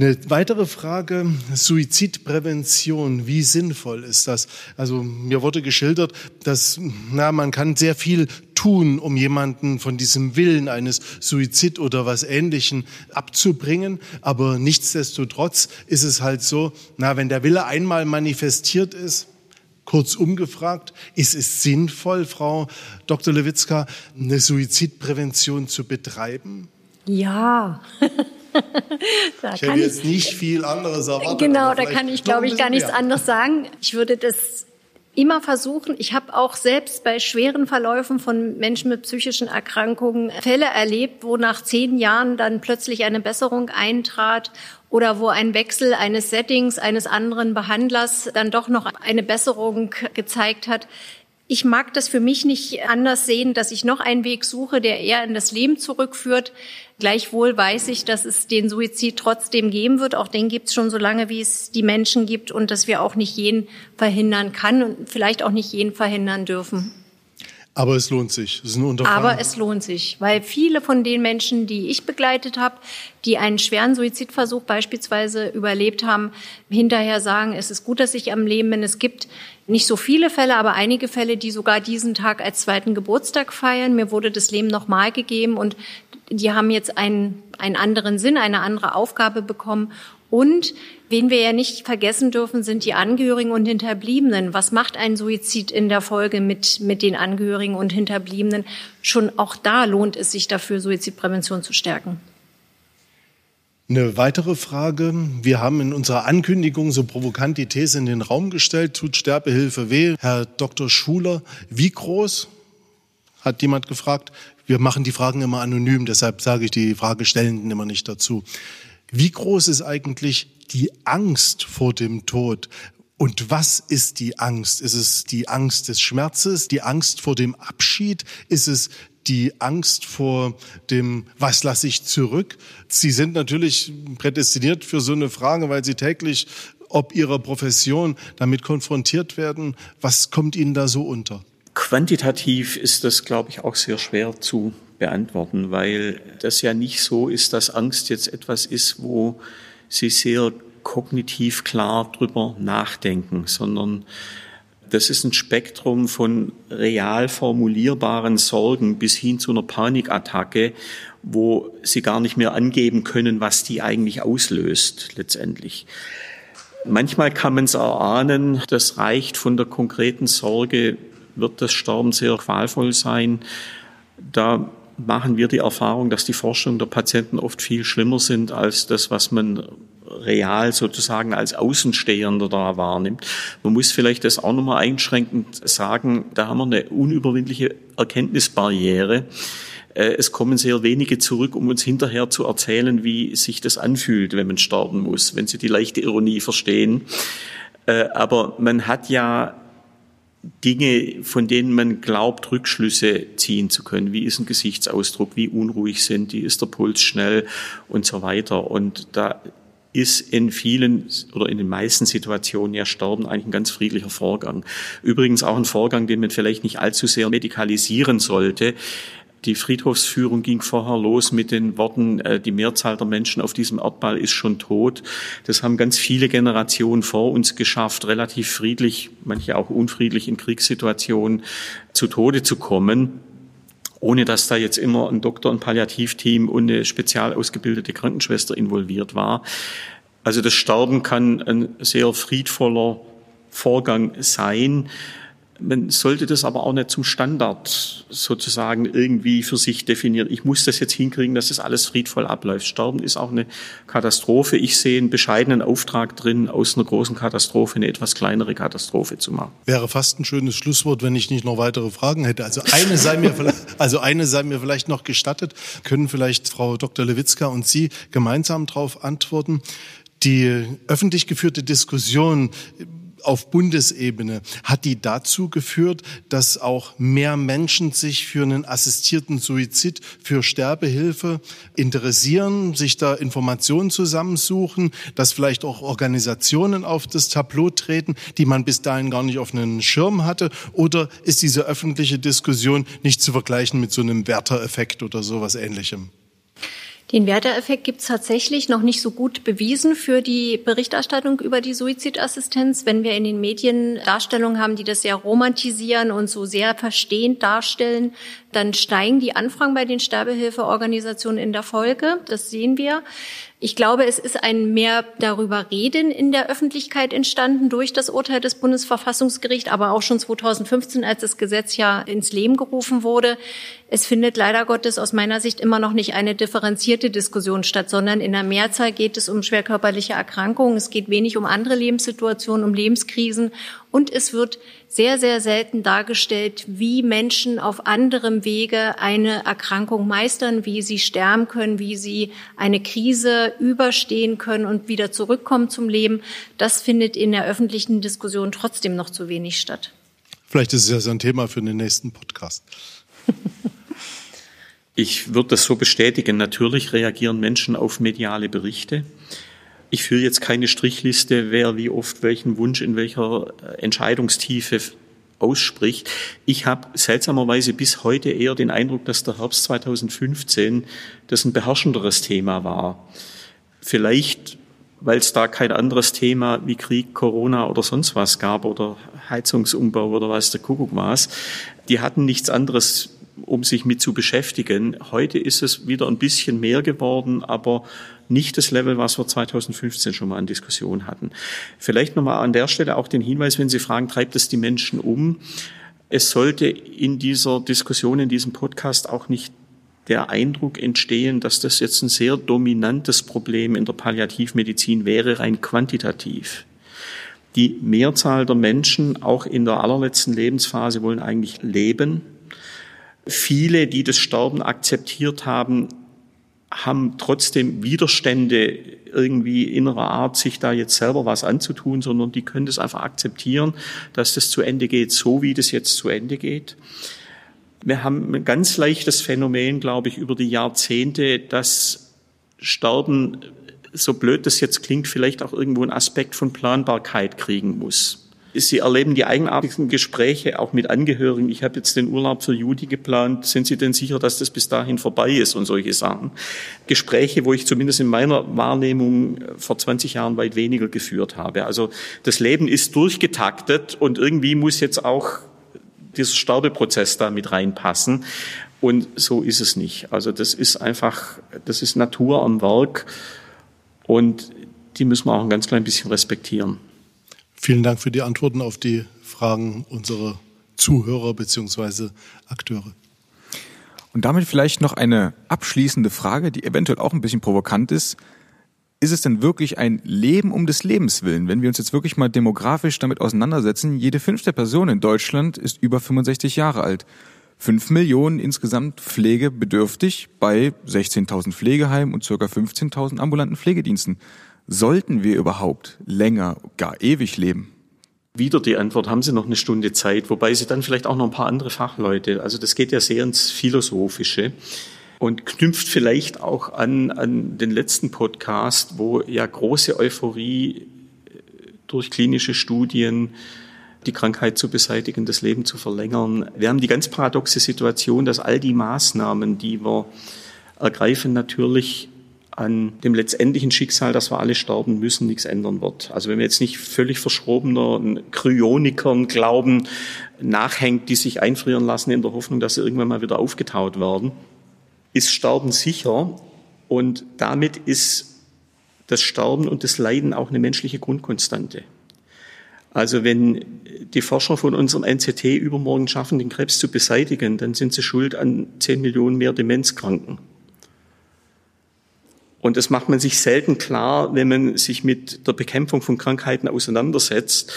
Eine weitere Frage, Suizidprävention, wie sinnvoll ist das? Also mir wurde geschildert, dass na, man kann sehr viel tun, um jemanden von diesem Willen eines Suizid oder was Ähnlichem abzubringen. Aber nichtsdestotrotz ist es halt so, na, wenn der Wille einmal manifestiert ist, kurz umgefragt, ist es sinnvoll, Frau Dr. Lewitzka, eine Suizidprävention zu betreiben? Ja. [laughs] ich hätte jetzt nicht viel anderes erwartet. Genau, da kann ich, glaube ich, gar nichts anderes sagen. Ich würde das immer versuchen. Ich habe auch selbst bei schweren Verläufen von Menschen mit psychischen Erkrankungen Fälle erlebt, wo nach zehn Jahren dann plötzlich eine Besserung eintrat oder wo ein Wechsel eines Settings, eines anderen Behandlers dann doch noch eine Besserung gezeigt hat. Ich mag das für mich nicht anders sehen, dass ich noch einen Weg suche, der eher in das Leben zurückführt. Gleichwohl weiß ich, dass es den Suizid trotzdem geben wird. Auch den gibt es schon so lange, wie es die Menschen gibt und dass wir auch nicht jeden verhindern kann und vielleicht auch nicht jeden verhindern dürfen. Aber es lohnt sich. Es ist ein Aber es lohnt sich, weil viele von den Menschen, die ich begleitet habe, die einen schweren Suizidversuch beispielsweise überlebt haben, hinterher sagen, es ist gut, dass ich am Leben bin. Es gibt nicht so viele Fälle, aber einige Fälle, die sogar diesen Tag als zweiten Geburtstag feiern. Mir wurde das Leben nochmal gegeben und die haben jetzt einen, einen anderen Sinn, eine andere Aufgabe bekommen. Und wen wir ja nicht vergessen dürfen, sind die Angehörigen und Hinterbliebenen. Was macht ein Suizid in der Folge mit, mit den Angehörigen und Hinterbliebenen? Schon auch da lohnt es sich dafür, Suizidprävention zu stärken. Eine weitere Frage. Wir haben in unserer Ankündigung so provokant die These in den Raum gestellt, tut Sterbehilfe weh? Herr Dr. Schuler, wie groß, hat jemand gefragt, wir machen die Fragen immer anonym, deshalb sage ich die Fragestellenden immer nicht dazu. Wie groß ist eigentlich die Angst vor dem Tod? Und was ist die Angst? Ist es die Angst des Schmerzes, die Angst vor dem Abschied? Ist es die Angst vor dem, was lasse ich zurück? Sie sind natürlich prädestiniert für so eine Frage, weil Sie täglich ob Ihrer Profession damit konfrontiert werden. Was kommt Ihnen da so unter? Quantitativ ist das, glaube ich, auch sehr schwer zu beantworten, weil das ja nicht so ist, dass Angst jetzt etwas ist, wo Sie sehr kognitiv klar drüber nachdenken, sondern das ist ein Spektrum von real formulierbaren Sorgen bis hin zu einer Panikattacke, wo sie gar nicht mehr angeben können, was die eigentlich auslöst letztendlich. Manchmal kann man es erahnen, das reicht von der konkreten Sorge, wird das Sterben sehr qualvoll sein. Da machen wir die Erfahrung, dass die Forschungen der Patienten oft viel schlimmer sind als das, was man real sozusagen als Außenstehender da wahrnimmt. Man muss vielleicht das auch nochmal einschränkend sagen, da haben wir eine unüberwindliche Erkenntnisbarriere. Äh, es kommen sehr wenige zurück, um uns hinterher zu erzählen, wie sich das anfühlt, wenn man sterben muss, wenn Sie die leichte Ironie verstehen. Äh, aber man hat ja Dinge, von denen man glaubt, Rückschlüsse ziehen zu können. Wie ist ein Gesichtsausdruck? Wie unruhig sind die? Ist der Puls schnell? Und so weiter. Und da ist in vielen oder in den meisten Situationen ja Sterben eigentlich ein ganz friedlicher Vorgang. Übrigens auch ein Vorgang, den man vielleicht nicht allzu sehr medikalisieren sollte. Die Friedhofsführung ging vorher los mit den Worten, äh, die Mehrzahl der Menschen auf diesem Erdball ist schon tot. Das haben ganz viele Generationen vor uns geschafft, relativ friedlich, manche auch unfriedlich in Kriegssituationen zu Tode zu kommen ohne dass da jetzt immer ein Doktor, ein Palliativteam und eine spezial ausgebildete Krankenschwester involviert war. Also das Sterben kann ein sehr friedvoller Vorgang sein. Man sollte das aber auch nicht zum Standard sozusagen irgendwie für sich definieren. Ich muss das jetzt hinkriegen, dass das alles friedvoll abläuft. Sterben ist auch eine Katastrophe. Ich sehe einen bescheidenen Auftrag drin, aus einer großen Katastrophe eine etwas kleinere Katastrophe zu machen. Wäre fast ein schönes Schlusswort, wenn ich nicht noch weitere Fragen hätte. Also eine sei mir vielleicht, [laughs] also eine sei mir vielleicht noch gestattet. Können vielleicht Frau Dr. Lewitzka und Sie gemeinsam darauf antworten? Die öffentlich geführte Diskussion auf Bundesebene, hat die dazu geführt, dass auch mehr Menschen sich für einen assistierten Suizid, für Sterbehilfe interessieren, sich da Informationen zusammensuchen, dass vielleicht auch Organisationen auf das Tableau treten, die man bis dahin gar nicht auf einen Schirm hatte? Oder ist diese öffentliche Diskussion nicht zu vergleichen mit so einem Werter-Effekt oder sowas ähnlichem? Den Werteeffekt gibt es tatsächlich noch nicht so gut bewiesen für die Berichterstattung über die Suizidassistenz. Wenn wir in den Medien Darstellungen haben, die das sehr romantisieren und so sehr verstehend darstellen, dann steigen die Anfragen bei den Sterbehilfeorganisationen in der Folge. Das sehen wir. Ich glaube, es ist ein mehr darüber reden in der Öffentlichkeit entstanden durch das Urteil des Bundesverfassungsgerichts, aber auch schon 2015, als das Gesetz ja ins Leben gerufen wurde. Es findet leider Gottes aus meiner Sicht immer noch nicht eine differenzierte Diskussion statt, sondern in der Mehrzahl geht es um schwerkörperliche Erkrankungen. Es geht wenig um andere Lebenssituationen, um Lebenskrisen und es wird sehr, sehr selten dargestellt, wie Menschen auf anderem Wege eine Erkrankung meistern, wie sie sterben können, wie sie eine Krise überstehen können und wieder zurückkommen zum Leben. Das findet in der öffentlichen Diskussion trotzdem noch zu wenig statt. Vielleicht ist es ja so ein Thema für den nächsten Podcast. [laughs] Ich würde das so bestätigen. Natürlich reagieren Menschen auf mediale Berichte. Ich führe jetzt keine Strichliste, wer wie oft welchen Wunsch in welcher äh, Entscheidungstiefe ausspricht. Ich habe seltsamerweise bis heute eher den Eindruck, dass der Herbst 2015 das ein beherrschenderes Thema war. Vielleicht, weil es da kein anderes Thema wie Krieg, Corona oder sonst was gab oder Heizungsumbau oder was der Kuckuck was. Die hatten nichts anderes um sich mit zu beschäftigen. Heute ist es wieder ein bisschen mehr geworden, aber nicht das Level, was wir 2015 schon mal an Diskussion hatten. Vielleicht nochmal an der Stelle auch den Hinweis, wenn Sie fragen, treibt es die Menschen um? Es sollte in dieser Diskussion, in diesem Podcast auch nicht der Eindruck entstehen, dass das jetzt ein sehr dominantes Problem in der Palliativmedizin wäre, rein quantitativ. Die Mehrzahl der Menschen, auch in der allerletzten Lebensphase, wollen eigentlich leben. Viele, die das Sterben akzeptiert haben, haben trotzdem Widerstände irgendwie innerer Art, sich da jetzt selber was anzutun, sondern die können das einfach akzeptieren, dass das zu Ende geht, so wie das jetzt zu Ende geht. Wir haben ein ganz leichtes Phänomen, glaube ich, über die Jahrzehnte, dass Sterben, so blöd das jetzt klingt, vielleicht auch irgendwo einen Aspekt von Planbarkeit kriegen muss. Sie erleben die eigenartigsten Gespräche auch mit Angehörigen. Ich habe jetzt den Urlaub für Judy geplant. Sind Sie denn sicher, dass das bis dahin vorbei ist und solche Sachen? Gespräche, wo ich zumindest in meiner Wahrnehmung vor 20 Jahren weit weniger geführt habe. Also das Leben ist durchgetaktet und irgendwie muss jetzt auch dieser Sterbeprozess da mit reinpassen. Und so ist es nicht. Also das ist einfach, das ist Natur am Werk und die müssen wir auch ein ganz klein bisschen respektieren. Vielen Dank für die Antworten auf die Fragen unserer Zuhörer bzw. Akteure. Und damit vielleicht noch eine abschließende Frage, die eventuell auch ein bisschen provokant ist. Ist es denn wirklich ein Leben um des Lebens willen? Wenn wir uns jetzt wirklich mal demografisch damit auseinandersetzen, jede fünfte Person in Deutschland ist über 65 Jahre alt. Fünf Millionen insgesamt pflegebedürftig bei 16.000 Pflegeheimen und circa 15.000 ambulanten Pflegediensten. Sollten wir überhaupt länger, gar ewig leben? Wieder die Antwort, haben Sie noch eine Stunde Zeit, wobei Sie dann vielleicht auch noch ein paar andere Fachleute, also das geht ja sehr ins Philosophische und knüpft vielleicht auch an, an den letzten Podcast, wo ja große Euphorie äh, durch klinische Studien die Krankheit zu beseitigen, das Leben zu verlängern. Wir haben die ganz paradoxe Situation, dass all die Maßnahmen, die wir ergreifen, natürlich an dem letztendlichen Schicksal, dass wir alle sterben müssen, nichts ändern wird. Also wenn wir jetzt nicht völlig verschrobener Kryonikern glauben, nachhängt, die sich einfrieren lassen in der Hoffnung, dass sie irgendwann mal wieder aufgetaut werden, ist Sterben sicher und damit ist das Sterben und das Leiden auch eine menschliche Grundkonstante. Also wenn die Forscher von unserem NCT übermorgen schaffen, den Krebs zu beseitigen, dann sind sie schuld an 10 Millionen mehr Demenzkranken. Und das macht man sich selten klar, wenn man sich mit der Bekämpfung von Krankheiten auseinandersetzt,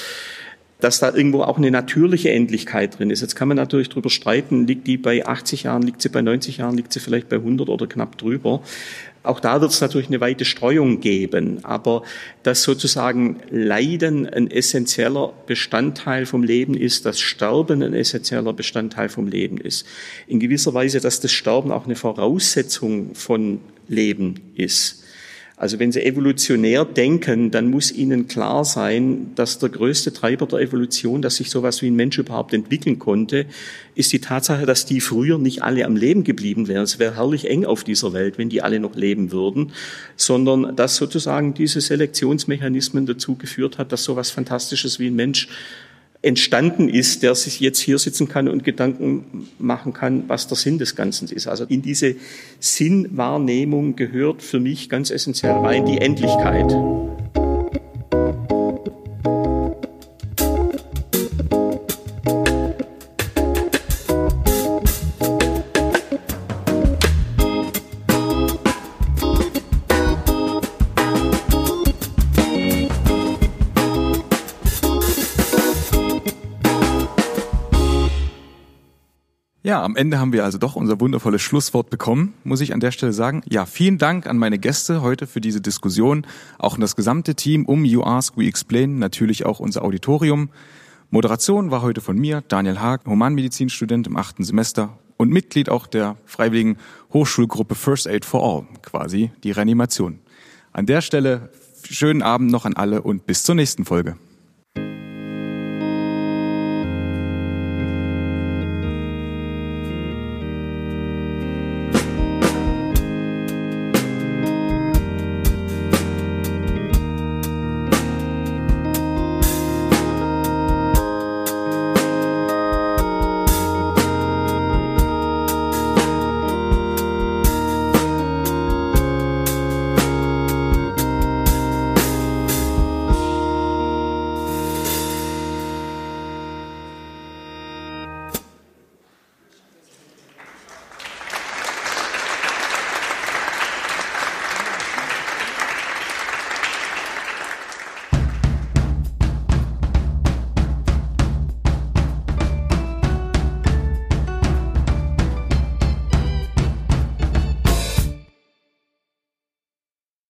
dass da irgendwo auch eine natürliche Endlichkeit drin ist. Jetzt kann man natürlich darüber streiten, liegt die bei 80 Jahren, liegt sie bei 90 Jahren, liegt sie vielleicht bei 100 oder knapp drüber. Auch da wird es natürlich eine weite Streuung geben, aber dass sozusagen Leiden ein essentieller Bestandteil vom Leben ist, dass Sterben ein essentieller Bestandteil vom Leben ist. In gewisser Weise, dass das Sterben auch eine Voraussetzung von Leben ist. Also wenn Sie evolutionär denken, dann muss Ihnen klar sein, dass der größte Treiber der Evolution, dass sich sowas wie ein Mensch überhaupt entwickeln konnte, ist die Tatsache, dass die früher nicht alle am Leben geblieben wären. Es wäre herrlich eng auf dieser Welt, wenn die alle noch leben würden, sondern dass sozusagen diese Selektionsmechanismen dazu geführt hat, dass sowas Fantastisches wie ein Mensch entstanden ist, der sich jetzt hier sitzen kann und Gedanken machen kann, was der Sinn des Ganzen ist. Also in diese Sinnwahrnehmung gehört für mich ganz essentiell rein die Endlichkeit. Am Ende haben wir also doch unser wundervolles Schlusswort bekommen, muss ich an der Stelle sagen. Ja, vielen Dank an meine Gäste heute für diese Diskussion, auch an das gesamte Team um You Ask, We Explain, natürlich auch unser Auditorium. Moderation war heute von mir, Daniel Haag, Humanmedizinstudent im achten Semester und Mitglied auch der freiwilligen Hochschulgruppe First Aid for All, quasi die Reanimation. An der Stelle schönen Abend noch an alle und bis zur nächsten Folge.